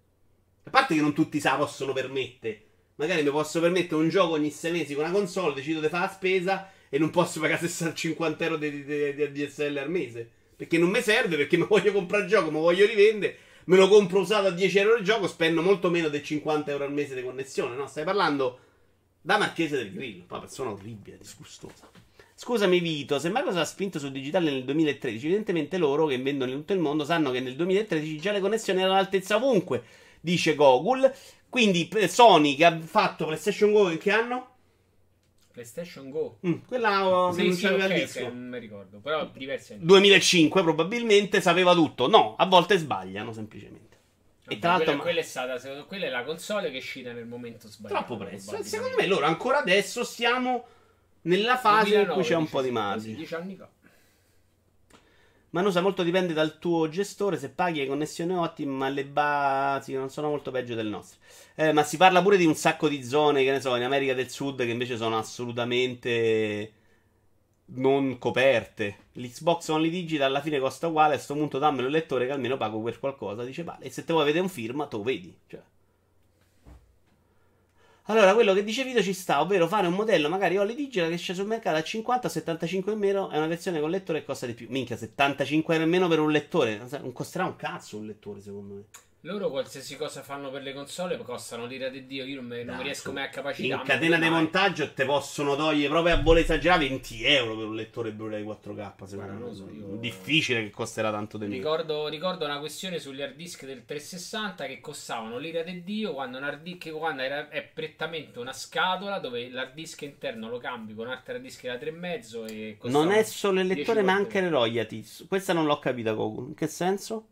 A parte che non tutti se la possono permettere. Magari mi posso permettere un gioco ogni 6 mesi con una console, decido di fare la spesa e non posso pagare 60 50 euro di, di- di DSL al mese. Perché non mi serve, perché mi voglio comprare il gioco, mi voglio rivendere. Me lo compro usato a 10 euro il gioco, spendo molto meno dei 50 euro al mese di connessione. No, stai parlando da Marchese del Grillo, una persona orribile, disgustosa. Scusami Vito, se cosa ha spinto sul digitale nel 2013? Evidentemente loro che vendono in tutto il mondo sanno che nel 2013 già le connessioni erano all'altezza ovunque, dice Gogol. Quindi eh, Sony che ha fatto PlayStation Go in che anno?
PlayStation Go.
Mm, quella oh,
Sì,
non
sì,
c'aveva
ok,
il
ok,
disco.
non mi ricordo, però diversi anni.
2005 probabilmente sapeva tutto. No, a volte sbagliano semplicemente. E tra l'altro...
quella, quella è stata, secondo- quella è la console che è uscita nel momento sbagliato.
Troppo presto. E
probabilmente.
Secondo me loro ancora adesso siamo nella fase in cui c'è un po' di margine.
10 anni fa.
Manusa molto dipende dal tuo gestore, se paghi hai connessioni ottime, ma le basi non sono molto peggio del nostro. Eh, ma si parla pure di un sacco di zone, che ne so, in America del Sud che invece sono assolutamente non coperte. L'Xbox Only Digital alla fine costa uguale. A questo punto dammelo il lettore che almeno pago per qualcosa. Dice vale. E se te vuoi vedere un film, te lo vedi. Cioè. Allora, quello che dice Vito ci sta, ovvero fare un modello magari Only Digital che esce sul mercato a 50-75 in meno. È una versione con lettore che costa di più. Minchia, 75 euro in meno per un lettore. Non costerà un cazzo un lettore, secondo me.
Loro qualsiasi cosa fanno per le console costano l'ira di Dio. Io non, me, non mi riesco mai a capacitare.
In catena di montaggio te possono togliere proprio a volo esagerato 20 euro per un lettore Blu-ray 4K. Secondo me. So, io... Difficile che costerà tanto di
ricordo, ricordo una questione sugli hard disk del 360 che costavano l'ira di Dio quando un hard disk quando era, è prettamente una scatola dove l'hard disk interno lo cambi con un altro hard disk da 3,5 e
Non è solo il lettore ma anche le royalties. Questa non l'ho capita Goku. In che senso?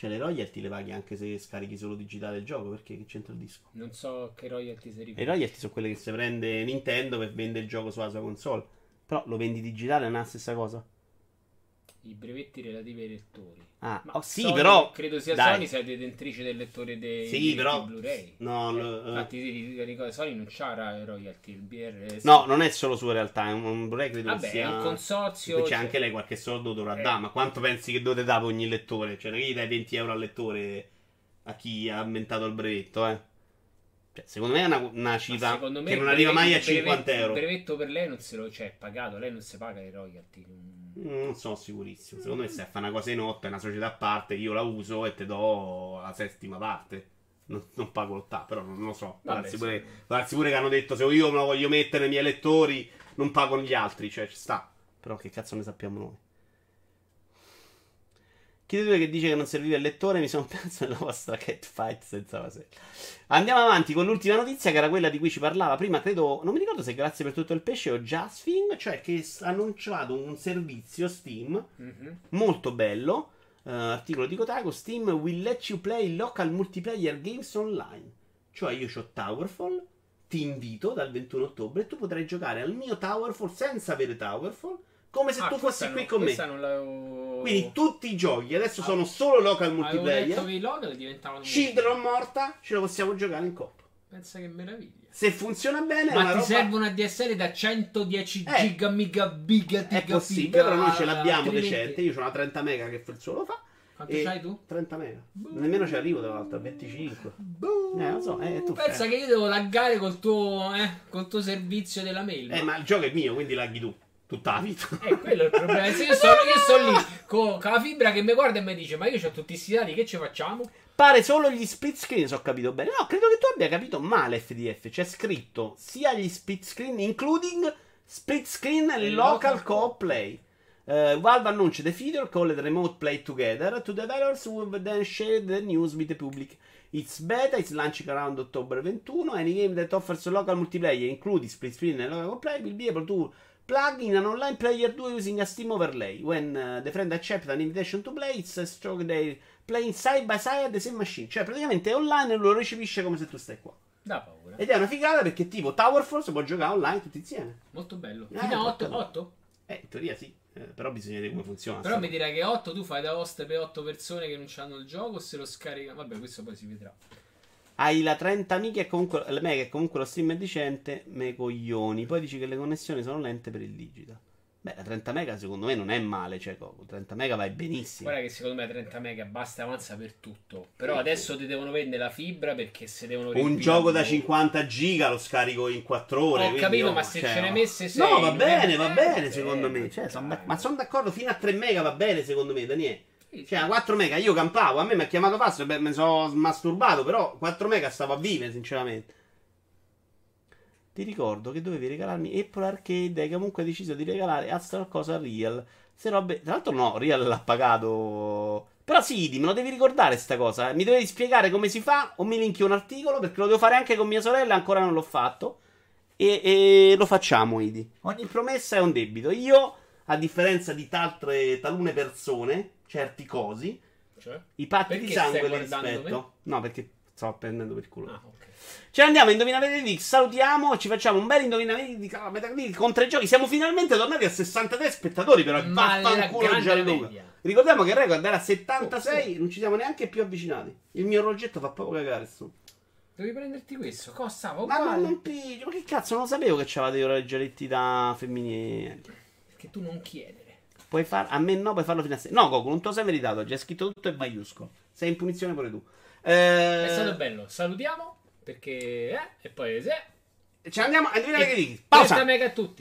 Cioè, le royalty le paghi anche se scarichi solo digitale il gioco. Perché che c'entra il disco?
Non so che royalty si riferisce.
Le royalty sono quelle che si prende Nintendo per vendere il gioco sulla sua console. Però lo vendi digitale, non è la stessa cosa.
I brevetti relativi ai lettori.
Ah, oh, sì, Sony, però.
Credo sia dai. Sony sia detentrice del lettore dei
sì, però,
Blu-ray.
No,
eh, no, infatti, ricordo, Sony non c'ha royalty. Il BR.
No, non è solo sua realtà. È un, Blu-ray credo
Vabbè,
sia.
è un consorzio.
C'è cioè... anche lei qualche soldo dovrà eh. dare. Ma quanto pensi che dovete dare ogni lettore? Cioè, non è gli dai 20 euro al lettore a chi ha aumentato il brevetto, eh. Cioè, secondo me è una, una cifra che non arriva mai a 50 euro.
Il brevetto per lei non se lo c'è cioè, pagato, lei non si paga i royalty.
Non sono sicurissimo. Secondo me se fa una cosa in otto, è una società a parte, io la uso e te do la settima parte. Non, non pago l'ottava, però non, lo so. Darsi pure, pure che hanno detto se io me lo voglio mettere nei miei lettori, non pago gli altri, cioè ci sta. Però che cazzo ne sappiamo noi? Chi di due che dice che non serviva il lettore mi sono perso nella vostra catfight senza la sella. Andiamo avanti con l'ultima notizia che era quella di cui ci parlava prima, credo, non mi ricordo se grazie per tutto il pesce o Justfing, cioè che ha annunciato un servizio Steam mm-hmm. molto bello, uh, articolo di Kotaku, Steam will let you play local multiplayer games online. Cioè io ho Towerfall, ti invito dal 21 ottobre e tu potrai giocare al mio Towerfall senza avere Towerfall come se ah, tu fossi qui con me. Quindi tutti i giochi adesso sono solo local multiplayer.
Detto che i local diventavano
Children morta, ce lo possiamo giocare in coppa.
Pensa che meraviglia.
Se funziona bene,
ma ti
roba...
serve una DSL da 110 eh, giga, miga, giga,
giga, È possibile, però noi ce l'abbiamo decente. Io ho una 30 mega che il suo lo fa.
Quanto c'hai tu?
30 mega. Boom. Nemmeno ci arrivo tra l'altro, 25. Boom. Eh, lo so, eh, tu
Pensa fai. che io devo laggare col tuo, eh, col tuo servizio della mail.
Eh, ma il gioco è mio, quindi laghi tu tutta la vita.
Eh, quello è il problema. Se io sto, io sto lì con, con, la fibra che mi guarda e mi dice: Ma io ho tutti questi dati, che ci facciamo?
Pare solo gli split screen, se ho capito bene. No, credo che tu abbia capito male FDF. C'è scritto sia gli split screen, including split screen e local, local co-op play. Uh, Valve annuncia the feature called Remote Play Together to developers who will then share the news with the public. It's beta, it's launching around October 21. Any game that offers local multiplayer, including split screen and local play, will be able to plug in an online player 2 using a Steam overlay. When uh, the friend accepts an invitation to play, it's a stroke they playing side by side at the same machine. Cioè, praticamente online lo recepisce come se tu stai qua.
Da paura.
Ed è una figata perché tipo Towerfall si può giocare online tutti insieme.
Molto bello. Eh, Fino a 8? 8?
Eh, in teoria sì. Eh, però bisogna vedere come funziona.
Però mi direi che 8 tu fai da host per 8 persone che non hanno il gioco se lo scarica. Vabbè, questo poi si vedrà.
Hai la 30 mega e comunque, mega comunque lo stream è decente, me coglioni. Poi dici che le connessioni sono lente per il digital. Beh, la 30 mega secondo me non è male, cioè con 30 mega vai benissimo.
Guarda che secondo me 30 mega basta avanza per tutto. Però adesso ti devono vendere la fibra perché se devono
Un gioco da 50 giga lo scarico in 4 ore.
Ho capito, oh, ma se cioè, ce ne messe 6
No, va bene, va bene secondo me. Cioè, son ma sono d'accordo fino a 3 mega va bene secondo me, Daniele. Cioè, a 4 mega io campavo, a me mi ha chiamato Fastio, beh, mi sono masturbato, però 4 mega stavo a vivere, sinceramente. Ti ricordo che dovevi regalarmi Apple Arcade e che comunque hai deciso di regalare altra qualcosa a Real. Se robe... Tra l'altro no, Real l'ha pagato... Però sì, me lo devi ricordare sta cosa. Mi dovevi spiegare come si fa o mi linki un articolo perché lo devo fare anche con mia sorella, ancora non l'ho fatto. E, e lo facciamo, Idi. Ogni promessa è un debito. Io, a differenza di taltre, talune persone certi cosi. Cioè? I patti perché di sangue li rispetto. Me? No, perché sto prendendo per culo. Ah, okay. Ce ne andiamo a Indovinare di Salutiamo. Ci facciamo un bel Indovinare di Metacritic con tre giochi. Siamo finalmente tornati a 63 spettatori. Però vaffanculo Gianluca. Ricordiamo che il record era 76. Oh, oh. Non ci siamo neanche più avvicinati. Il mio progetto fa proprio cagare. Su.
Devi prenderti questo. Costava
Ma
uguale.
non piglio. Ma che cazzo, non sapevo che c'avevate i orologeretti da femminili.
Perché tu non chiedere.
Puoi far... A me no, puoi farlo fino a 6. No, Goku, non te lo sei meritato. C'è scritto tutto in maiuscolo. Sei in punizione pure tu. Eh...
È stato bello. Salutiamo. Perché. Eh, e poi. Se...
Ci andiamo a dire
E-
che dici. Pausa.
Mega a tutti.